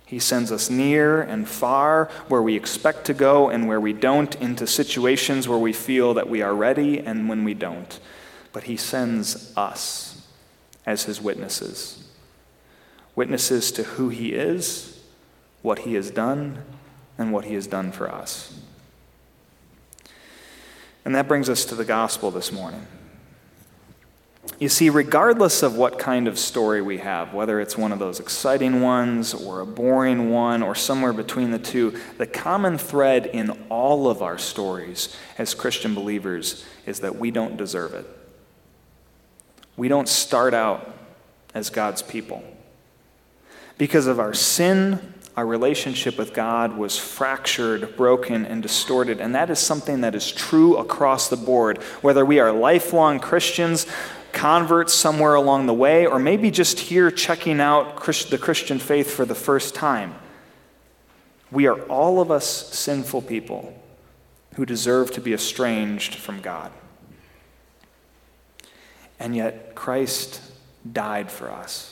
He sends us near and far, where we expect to go and where we don't, into situations where we feel that we are ready and when we don't. But He sends us as His witnesses witnesses to who He is, what He has done, and what he has done for us. And that brings us to the gospel this morning. You see, regardless of what kind of story we have, whether it's one of those exciting ones or a boring one or somewhere between the two, the common thread in all of our stories as Christian believers is that we don't deserve it. We don't start out as God's people. Because of our sin, our relationship with God was fractured, broken, and distorted. And that is something that is true across the board. Whether we are lifelong Christians, converts somewhere along the way, or maybe just here checking out the Christian faith for the first time, we are all of us sinful people who deserve to be estranged from God. And yet, Christ died for us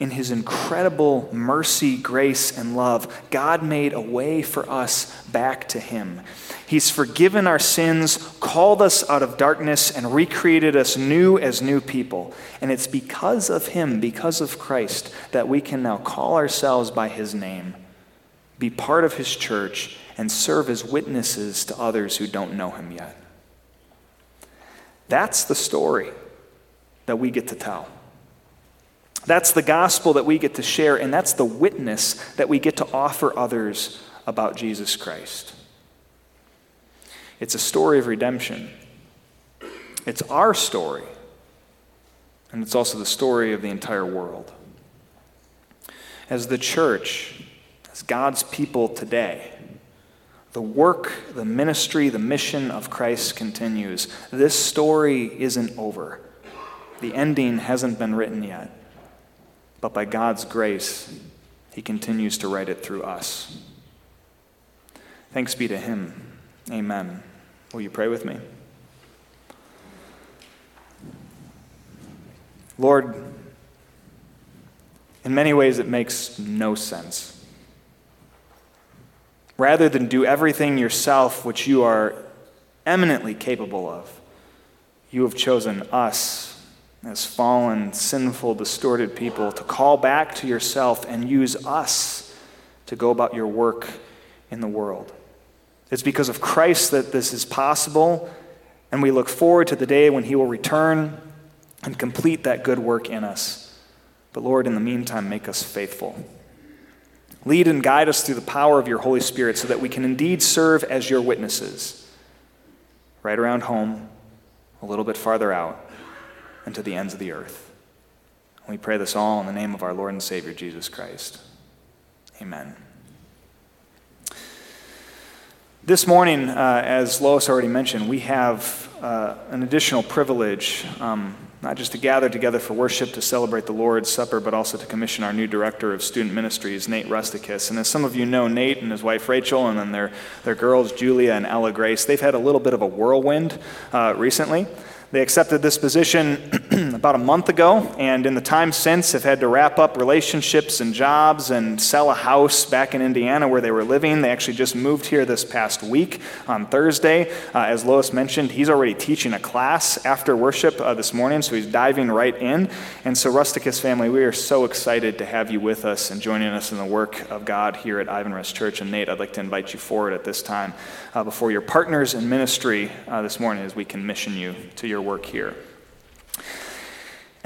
in his incredible mercy, grace, and love, God made a way for us back to him. He's forgiven our sins, called us out of darkness, and recreated us new as new people. And it's because of him, because of Christ, that we can now call ourselves by his name, be part of his church, and serve as witnesses to others who don't know him yet. That's the story that we get to tell. That's the gospel that we get to share, and that's the witness that we get to offer others about Jesus Christ. It's a story of redemption. It's our story, and it's also the story of the entire world. As the church, as God's people today, the work, the ministry, the mission of Christ continues. This story isn't over. The ending hasn't been written yet. But by God's grace, He continues to write it through us. Thanks be to Him. Amen. Will you pray with me? Lord, in many ways it makes no sense. Rather than do everything yourself, which you are eminently capable of, you have chosen us as fallen, sinful, distorted people to call back to yourself and use us to go about your work in the world. It's because of Christ that this is possible, and we look forward to the day when He will return and complete that good work in us. But Lord, in the meantime, make us faithful. Lead and guide us through the power of your Holy Spirit so that we can indeed serve as your witnesses, right around home, a little bit farther out and to the ends of the earth. we pray this all in the name of our Lord and Savior, Jesus Christ. Amen. This morning, uh, as Lois already mentioned, we have uh, an additional privilege, um, not just to gather together for worship to celebrate the Lord's Supper, but also to commission our new director of student ministries, Nate Rusticus. And as some of you know, Nate and his wife Rachel, and then their, their girls, Julia and Ella Grace, they've had a little bit of a whirlwind uh, recently. They accepted this position about a month ago, and in the time since have had to wrap up relationships and jobs and sell a house back in Indiana where they were living. They actually just moved here this past week on Thursday. Uh, as Lois mentioned, he's already teaching a class after worship uh, this morning, so he's diving right in. And so, Rusticus family, we are so excited to have you with us and joining us in the work of God here at Ivanrest Church. And Nate, I'd like to invite you forward at this time uh, before your partners in ministry uh, this morning as we commission you to your work here.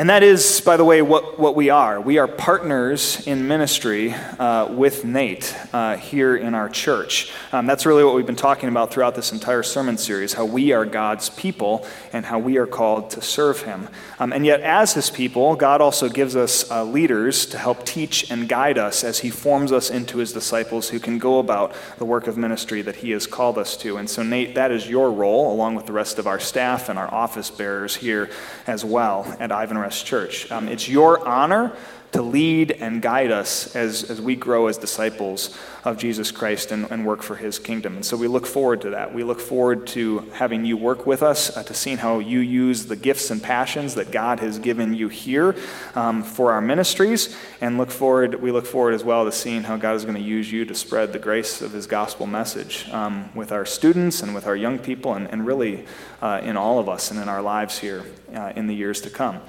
And that is, by the way, what, what we are. We are partners in ministry uh, with Nate uh, here in our church. Um, that's really what we've been talking about throughout this entire sermon series how we are God's people and how we are called to serve Him. Um, and yet, as His people, God also gives us uh, leaders to help teach and guide us as He forms us into His disciples who can go about the work of ministry that He has called us to. And so, Nate, that is your role, along with the rest of our staff and our office bearers here as well at Ivan Church. Um, it's your honor to lead and guide us as, as we grow as disciples of Jesus Christ and, and work for his kingdom. And so we look forward to that. We look forward to having you work with us, uh, to seeing how you use the gifts and passions that God has given you here um, for our ministries, and look forward, we look forward as well to seeing how God is going to use you to spread the grace of his gospel message um, with our students and with our young people, and, and really uh, in all of us and in our lives here uh, in the years to come.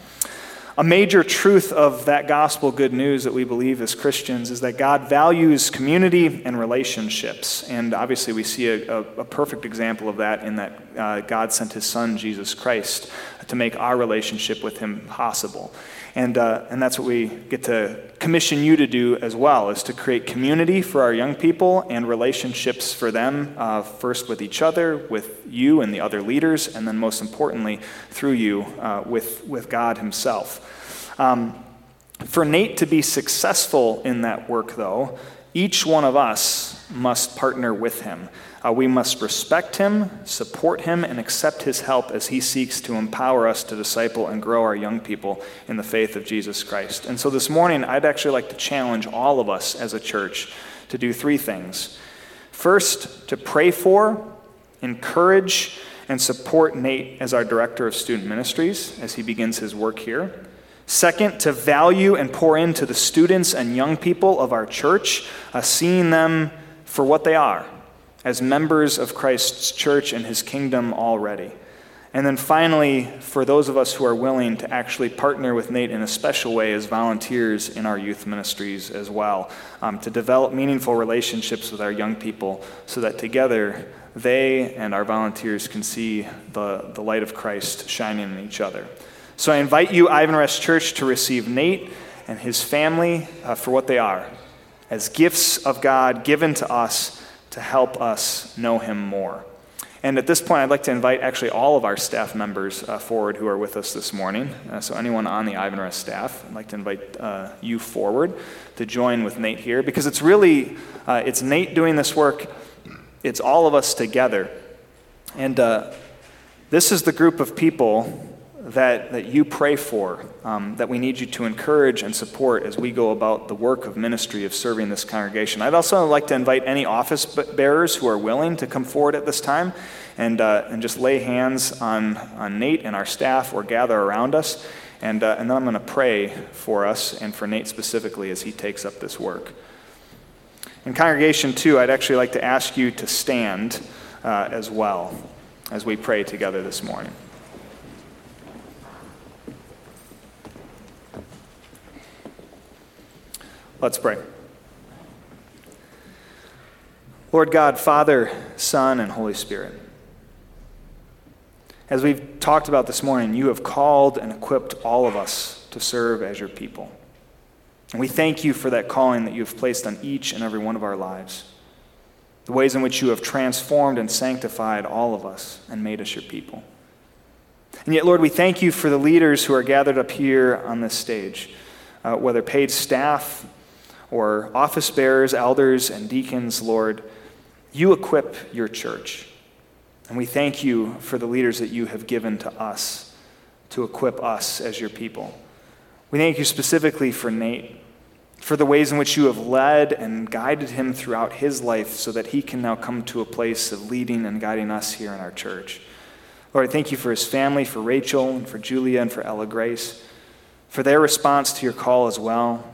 A major truth of that gospel good news that we believe as Christians is that God values community and relationships. And obviously, we see a, a, a perfect example of that in that uh, God sent his son, Jesus Christ, to make our relationship with him possible. And, uh, and that's what we get to commission you to do as well, is to create community for our young people and relationships for them, uh, first with each other, with you and the other leaders, and then most importantly, through you uh, with, with God himself. Um, for Nate to be successful in that work, though, each one of us must partner with him. Uh, we must respect him, support him, and accept his help as he seeks to empower us to disciple and grow our young people in the faith of Jesus Christ. And so this morning, I'd actually like to challenge all of us as a church to do three things. First, to pray for, encourage, and support Nate as our director of student ministries as he begins his work here. Second, to value and pour into the students and young people of our church, uh, seeing them for what they are as members of Christ's church and his kingdom already. And then finally, for those of us who are willing to actually partner with Nate in a special way as volunteers in our youth ministries as well, um, to develop meaningful relationships with our young people so that together they and our volunteers can see the, the light of Christ shining in each other. So I invite you, Ivanrest Church, to receive Nate and his family uh, for what they are as gifts of God given to us to help us know him more. And at this point, I'd like to invite actually all of our staff members uh, forward who are with us this morning. Uh, so, anyone on the Ivanrest staff, I'd like to invite uh, you forward to join with Nate here because it's really uh, it's Nate doing this work. It's all of us together, and uh, this is the group of people that, that you pray for, um, that we need you to encourage and support as we go about the work of ministry of serving this congregation. I'd also like to invite any office bearers who are willing to come forward at this time and, uh, and just lay hands on, on Nate and our staff or gather around us. And, uh, and then I'm going to pray for us and for Nate specifically as he takes up this work. In congregation, too, I'd actually like to ask you to stand uh, as well as we pray together this morning. Let's pray. Lord God, Father, Son, and Holy Spirit, as we've talked about this morning, you have called and equipped all of us to serve as your people. And we thank you for that calling that you have placed on each and every one of our lives, the ways in which you have transformed and sanctified all of us and made us your people. And yet, Lord, we thank you for the leaders who are gathered up here on this stage, uh, whether paid staff, or office bearers, elders, and deacons, Lord, you equip your church. And we thank you for the leaders that you have given to us to equip us as your people. We thank you specifically for Nate, for the ways in which you have led and guided him throughout his life so that he can now come to a place of leading and guiding us here in our church. Lord, I thank you for his family, for Rachel, and for Julia, and for Ella Grace, for their response to your call as well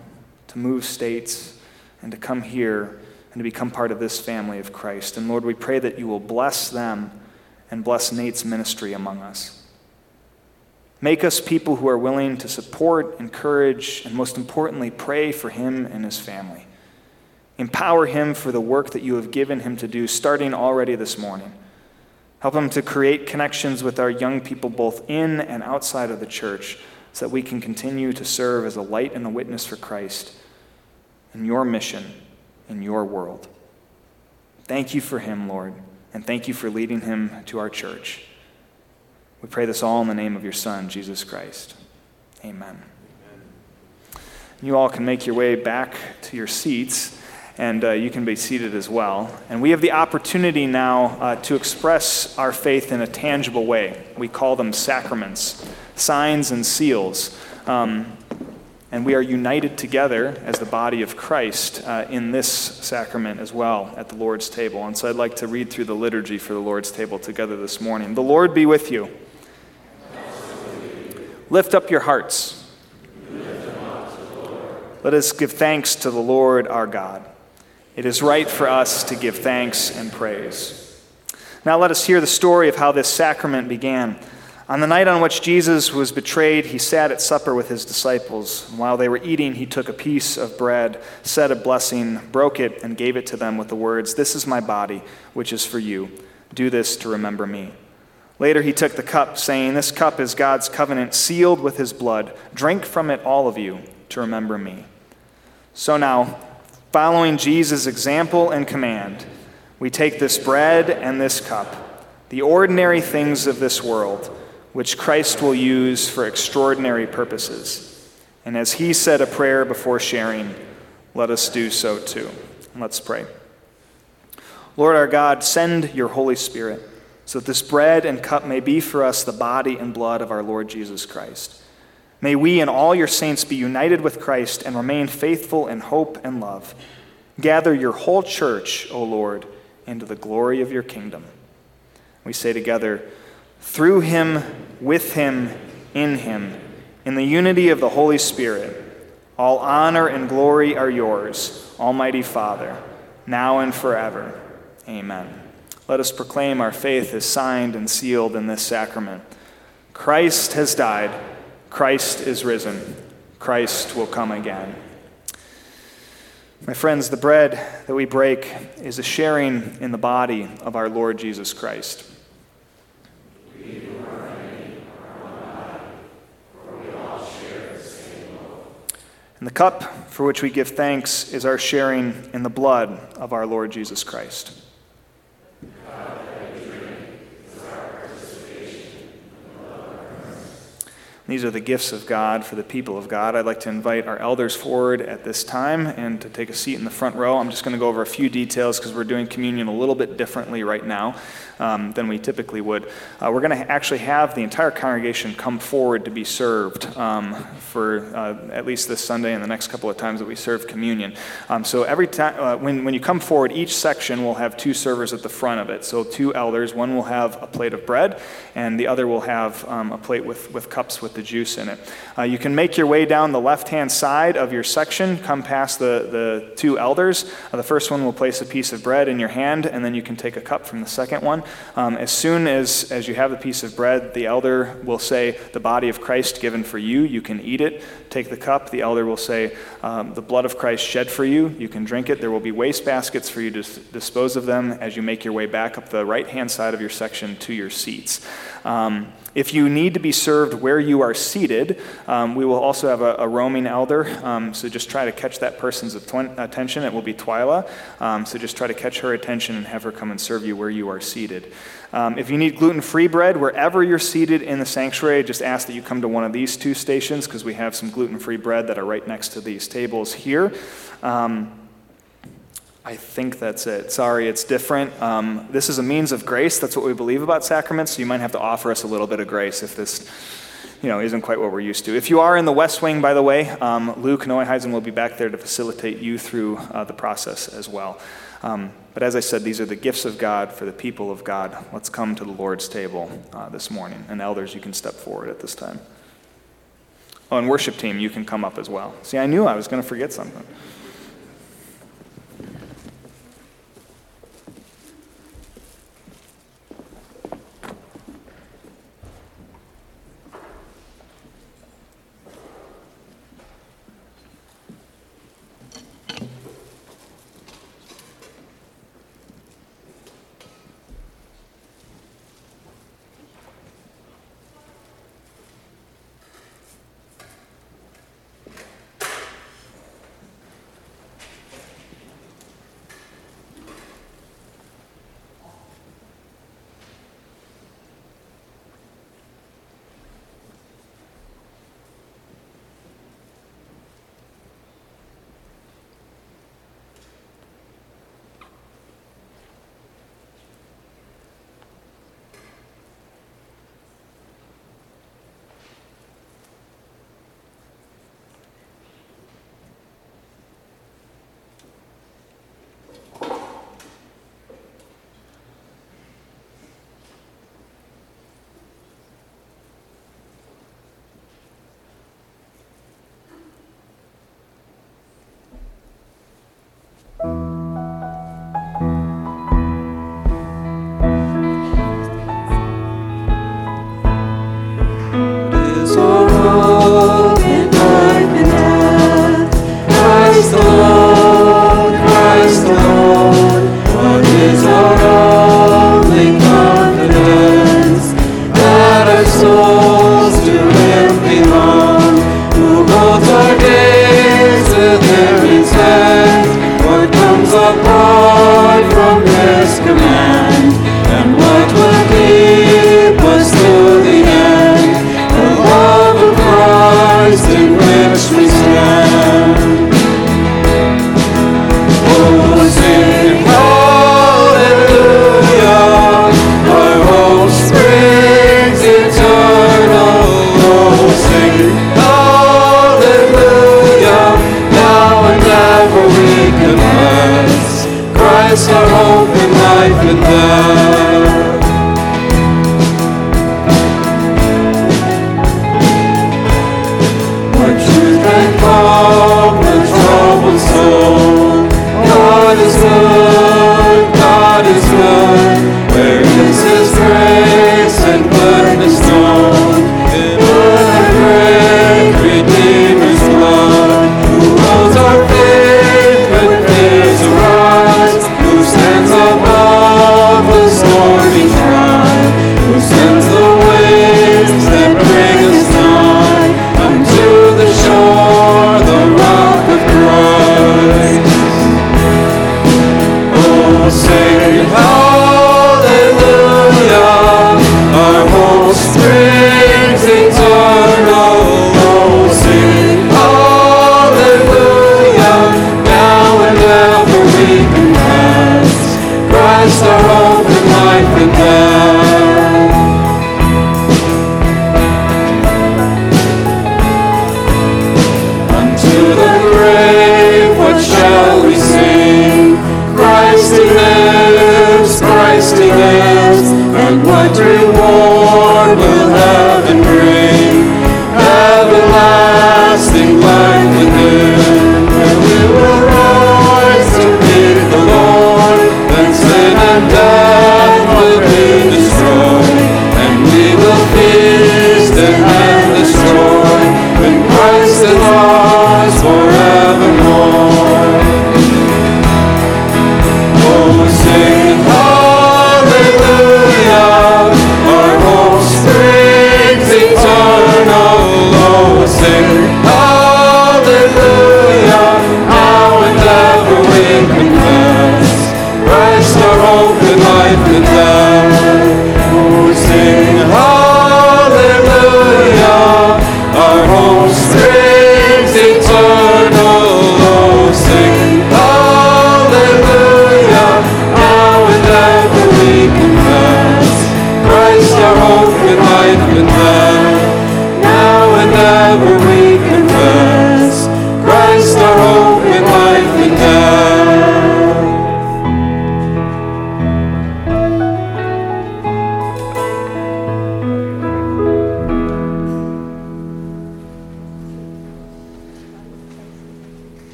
to move states and to come here and to become part of this family of Christ. And Lord, we pray that you will bless them and bless Nate's ministry among us. Make us people who are willing to support, encourage, and most importantly, pray for him and his family. Empower him for the work that you have given him to do, starting already this morning. Help him to create connections with our young people, both in and outside of the church, so that we can continue to serve as a light and a witness for Christ in your mission in your world. Thank you for him, Lord, and thank you for leading him to our church. We pray this all in the name of your Son, Jesus Christ. Amen. Amen. You all can make your way back to your seats, and uh, you can be seated as well. And we have the opportunity now uh, to express our faith in a tangible way. We call them sacraments, signs, and seals. Um, and we are united together as the body of Christ uh, in this sacrament as well at the Lord's table. And so I'd like to read through the liturgy for the Lord's table together this morning. The Lord be with you. Lift up your hearts. Let us give thanks to the Lord our God. It is right for us to give thanks and praise. Now let us hear the story of how this sacrament began. On the night on which Jesus was betrayed, he sat at supper with his disciples. While they were eating, he took a piece of bread, said a blessing, broke it, and gave it to them with the words, This is my body, which is for you. Do this to remember me. Later, he took the cup, saying, This cup is God's covenant, sealed with his blood. Drink from it, all of you, to remember me. So now, following Jesus' example and command, we take this bread and this cup, the ordinary things of this world which Christ will use for extraordinary purposes. And as he said a prayer before sharing, let us do so too. Let's pray. Lord our God, send your Holy Spirit so that this bread and cup may be for us the body and blood of our Lord Jesus Christ. May we and all your saints be united with Christ and remain faithful in hope and love. Gather your whole church, O Lord, into the glory of your kingdom. We say together, through him, with him, in him, in the unity of the Holy Spirit, all honor and glory are yours, Almighty Father, now and forever. Amen. Let us proclaim our faith is signed and sealed in this sacrament. Christ has died, Christ is risen, Christ will come again. My friends, the bread that we break is a sharing in the body of our Lord Jesus Christ. We are one for we all share the same. And the cup for which we give thanks is our sharing in the blood of our Lord Jesus Christ. These are the gifts of God for the people of God. I'd like to invite our elders forward at this time and to take a seat in the front row. I'm just going to go over a few details because we're doing communion a little bit differently right now um, than we typically would. Uh, we're going to actually have the entire congregation come forward to be served um, for uh, at least this Sunday and the next couple of times that we serve communion. Um, so every time uh, when, when you come forward, each section will have two servers at the front of it. So two elders. One will have a plate of bread, and the other will have um, a plate with, with cups with the juice in it. Uh, you can make your way down the left hand side of your section, come past the, the two elders. Uh, the first one will place a piece of bread in your hand, and then you can take a cup from the second one. Um, as soon as, as you have the piece of bread, the elder will say, The body of Christ given for you, you can eat it. Take the cup, the elder will say, um, The blood of Christ shed for you, you can drink it. There will be waste baskets for you to dispose of them as you make your way back up the right hand side of your section to your seats. Um, if you need to be served where you are seated, um, we will also have a, a roaming elder. Um, so just try to catch that person's attention. It will be Twyla. Um, so just try to catch her attention and have her come and serve you where you are seated. Um, if you need gluten free bread, wherever you're seated in the sanctuary, just ask that you come to one of these two stations because we have some gluten free bread that are right next to these tables here. Um, I think that's it. Sorry, it's different. Um, this is a means of grace. That's what we believe about sacraments. So you might have to offer us a little bit of grace if this, you know, isn't quite what we're used to. If you are in the West Wing, by the way, um, Luke Neuheisen will be back there to facilitate you through uh, the process as well. Um, but as I said, these are the gifts of God for the people of God. Let's come to the Lord's table uh, this morning. And elders, you can step forward at this time. Oh, and worship team, you can come up as well. See, I knew I was going to forget something.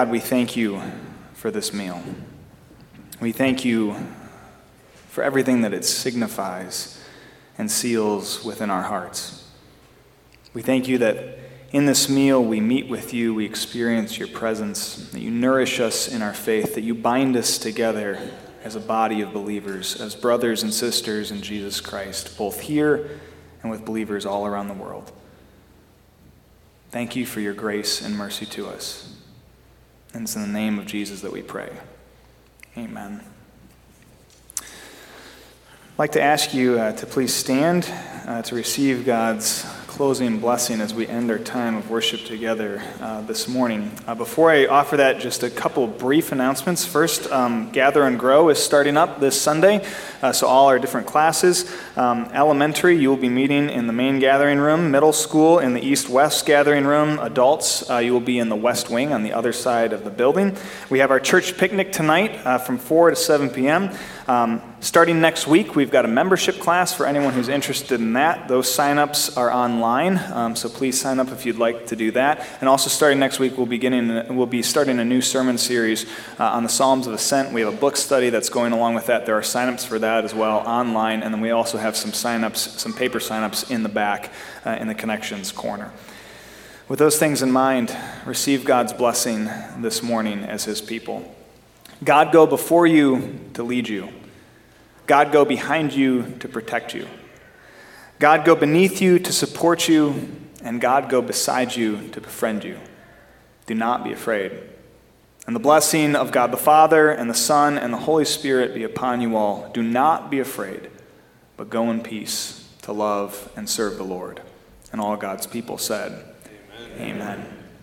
God, we thank you for this meal. We thank you for everything that it signifies and seals within our hearts. We thank you that in this meal we meet with you, we experience your presence, that you nourish us in our faith, that you bind us together as a body of believers, as brothers and sisters in Jesus Christ, both here and with believers all around the world. Thank you for your grace and mercy to us. And it's in the name of Jesus that we pray. Amen. I'd like to ask you uh, to please stand uh, to receive God's closing blessing as we end our time of worship together uh, this morning. Uh, before I offer that, just a couple brief announcements. First, um, Gather and Grow is starting up this Sunday, uh, so all our different classes. Um, elementary, you will be meeting in the main gathering room. Middle school in the east west gathering room. Adults, uh, you will be in the west wing on the other side of the building. We have our church picnic tonight uh, from 4 to 7 p.m. Um, starting next week, we've got a membership class for anyone who's interested in that. Those signups are online, um, so please sign up if you'd like to do that. And also, starting next week, we'll be, getting, we'll be starting a new sermon series uh, on the Psalms of Ascent. We have a book study that's going along with that. There are signups for that as well online, and then we also have some signups, some paper signups in the back uh, in the connections corner. With those things in mind, receive God's blessing this morning as His people. God go before you to lead you. God go behind you to protect you. God go beneath you to support you, and God go beside you to befriend you. Do not be afraid. And the blessing of God the Father, and the Son, and the Holy Spirit be upon you all. Do not be afraid, but go in peace to love and serve the Lord. And all God's people said, Amen. Amen.